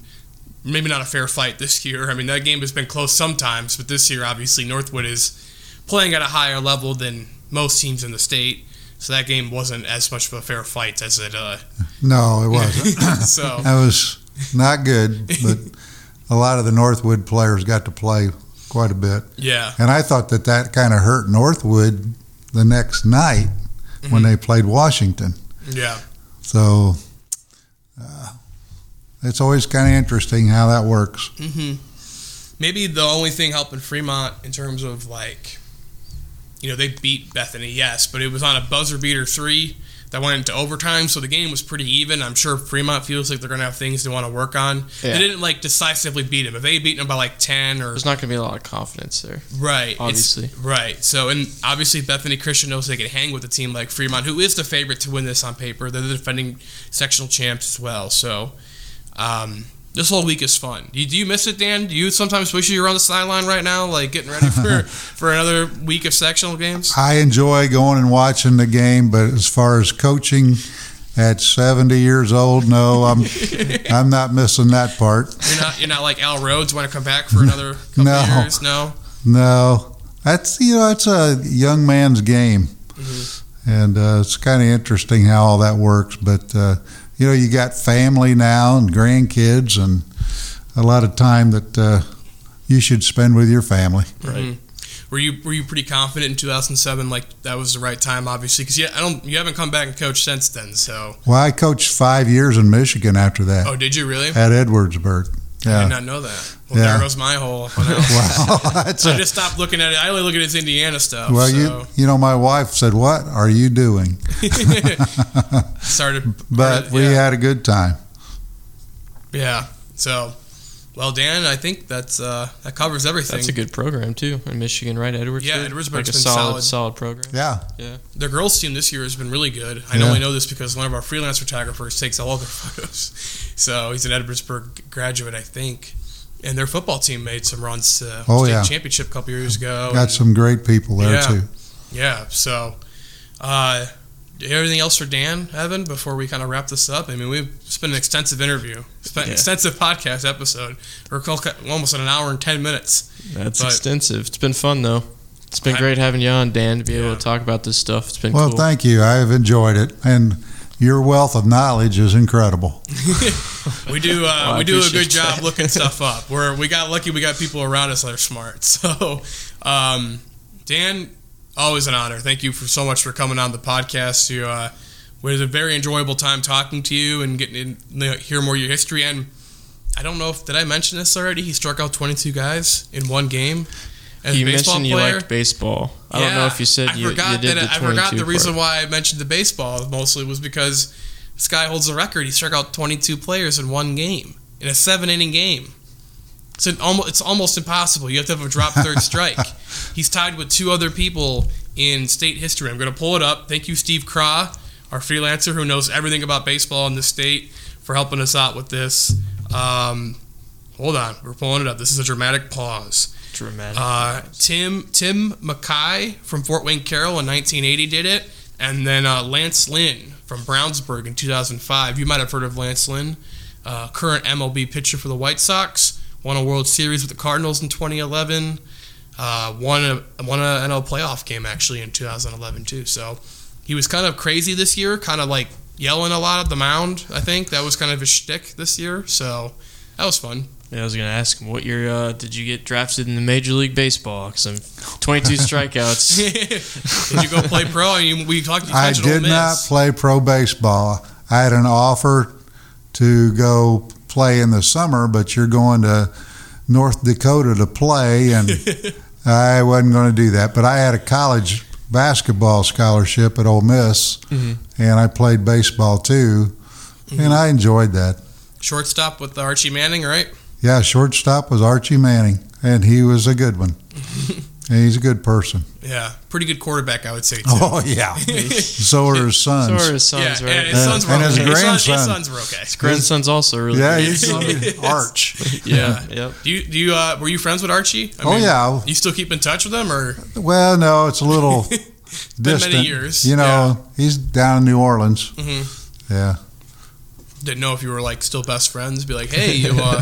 maybe not a fair fight this year. I mean, that game has been close sometimes, but this year, obviously, Northwood is playing at a higher level than most teams in the state. So that game wasn't as much of a fair fight as it. Uh, No, it wasn't. so that was not good, but a lot of the Northwood players got to play quite a bit. yeah, And I thought that that kind of hurt Northwood the next night when they played Washington. yeah. So uh, it's always kind of interesting how that works. hmm Maybe the only thing helping Fremont in terms of like, you know, they beat Bethany, yes, but it was on a buzzer beater three that went into overtime, so the game was pretty even. I'm sure Fremont feels like they're going to have things they want to work on. Yeah. They didn't like decisively beat them. If they had beaten them by like ten or There's not going to be a lot of confidence there. right, it's- obviously. right. So and obviously Bethany Christian knows they can hang with a team like Fremont, who is the favorite to win this on paper. They're the defending sectional champs as well. So. Um, this whole week is fun. Do you, do you miss it, Dan? Do you sometimes wish you were on the sideline right now, like getting ready for, for another week of sectional games? I enjoy going and watching the game, but as far as coaching at 70 years old, no, I'm I'm not missing that part. You're not you're not like Al Rhodes want to come back for another couple No. of years? No. No, that's you know it's a young man's game, Mm-hmm. and uh, it's kind of interesting how all that works. But uh, you know, you got family now and grandkids, and a lot of time that uh, you should spend with your family. Right. Mhm. Were you were you pretty confident in 2007? Like that was the right time, obviously, because yeah, I don't you haven't come back and coached since then. So Well, I coached five years in Michigan after that oh, did you really? at Edwardsburg. I did Yeah, not know that. Well, Yeah. there goes my whole. that's I just stopped looking at it. I only look at his Indiana stuff. well, so you you know, my wife said, "What are you doing?" started, But we yeah. had a good time. yeah. So, well, Dan, I think that's uh, that covers everything. That's a good program too in Michigan, right? Edwardsburg. Yeah, Edwardsburg's like a been solid, solid. solid program. Yeah, yeah. Their girls team this year has been really good. I Yeah. only know this because one of our freelance photographers takes all their photos. So he's an Edwardsburg graduate, I think. And their football team made some runs to Oh, state yeah. championship a couple years ago. got and- some great people there Yeah. too. yeah. So, uh, anything else for Dan, Evan, before we kind of wrap this up? I mean, we've it's been an extensive interview, it's been an extensive podcast episode. We're almost at an hour and ten minutes. That's But- extensive. It's been fun though. It's been I- great having you on, Dan, to be able to talk about this stuff. It's been Well, cool. thank you. I have enjoyed it, and your wealth of knowledge is incredible. We do uh, Well, we do a good job that. looking stuff up. We're we got lucky. We got people around us that are smart. So, um, Dan, always an honor. Thank you for so much for coming on the podcast. You, uh, it was a very enjoyable time talking to you and getting to hear more of your history. And I don't know if did I mention this already. He struck out 22 guys in one game. As you mentioned you liked baseball. I don't know if you said I you, forgot you did that I forgot the reason part. why I mentioned the baseball mostly was because this guy holds the record. He struck out 22 players in one game in a seven inning game. It's an almost it's almost impossible. You have to have a drop third strike. He's tied with two other people in state history. I'm going to pull it up. Thank you, Steve Craw, our freelancer who knows everything about baseball in the state, for helping us out with this. Um, hold on, we're pulling it up. This is a dramatic pause. Dramatic. Uh, Tim Tim Mackay from Fort Wayne Carroll in 1980 did it, and then uh, Lance Lynn from Brownsburg in 2005. You might have heard of Lance Lynn, uh, current MLB pitcher for the White Sox. Won a World Series with the Cardinals in 2011. Uh, won a won a NL playoff game actually in 2011 too. So he was kind of crazy this year, kind of like yelling a lot at the mound. I think that was kind of his shtick this year. So that was fun. Yeah, I was gonna ask him what year uh, did you get drafted in the Major League Baseball? Because I'm 22 strikeouts. did you go play pro? I mean, we talked. You I did not play pro baseball. I had an offer to go play in the summer, but you're going to North Dakota to play, and I wasn't going to do that. But I had a college basketball scholarship at Ole Miss, Mhm. and I played baseball too, and I enjoyed that. Shortstop with Archie Manning, right? Yeah, shortstop was Archie Manning, and he was a good one. and he's a good person. Yeah, pretty good quarterback, I would say too. Oh yeah, so are his sons. so are his sons, yeah, right? and his sons were And his okay. His sons- His sons were okay. His grandson's also really yeah, good. he's gonna be Arch. yeah, yep. Do you, do you uh, were you friends with Archie? I Oh, yeah. You still keep in touch with him, or Well, no, it's a little been distant. many years. You know, he's down in New Orleans. hmm Yeah. didn't know if you were like still best friends? Be like, hey, you uh,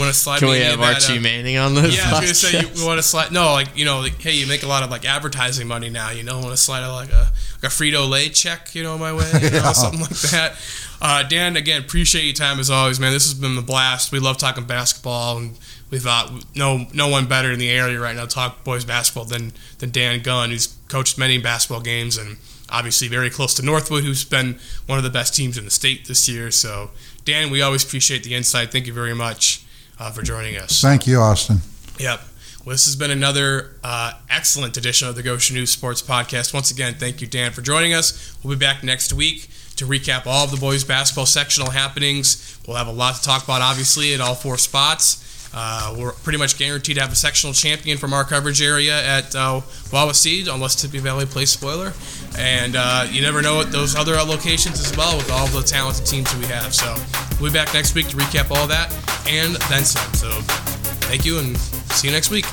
want to slide Can me we have that, Archie uh, Manning on the Yeah, I was gonna say podcast? you want to slide. No, like you know, like hey, you make a lot of like advertising money now. You know, want to slide a, like a like a Frito Lay check, you know, my way, you know, Yeah. something like that. Uh, Dan, again, appreciate your time as always, man. This has been a blast. We love talking basketball, and we thought no no one better in the area right now to talk boys basketball than than Dan Gunn, who's coached many basketball games and obviously very close to Northwood, who's been one of the best teams in the state this year. So, Dan, we always appreciate the insight. Thank you very much uh, for joining us. Thank you, Austin. Yep. Well, this has been another uh, excellent edition of the Goshen News Sports Podcast. Once again, thank you, Dan, for joining us. We'll be back next week to recap all of the boys basketball sectional happenings. We'll have a lot to talk about, obviously, at all four spots. Uh, we're pretty much guaranteed to have a sectional champion from our coverage area at uh, Wawasee, unless Tippy Valley plays spoiler. And uh, you never know at those other locations as well with all the talented teams that we have. So we'll be back next week to recap all that and then some. So thank you and see you next week.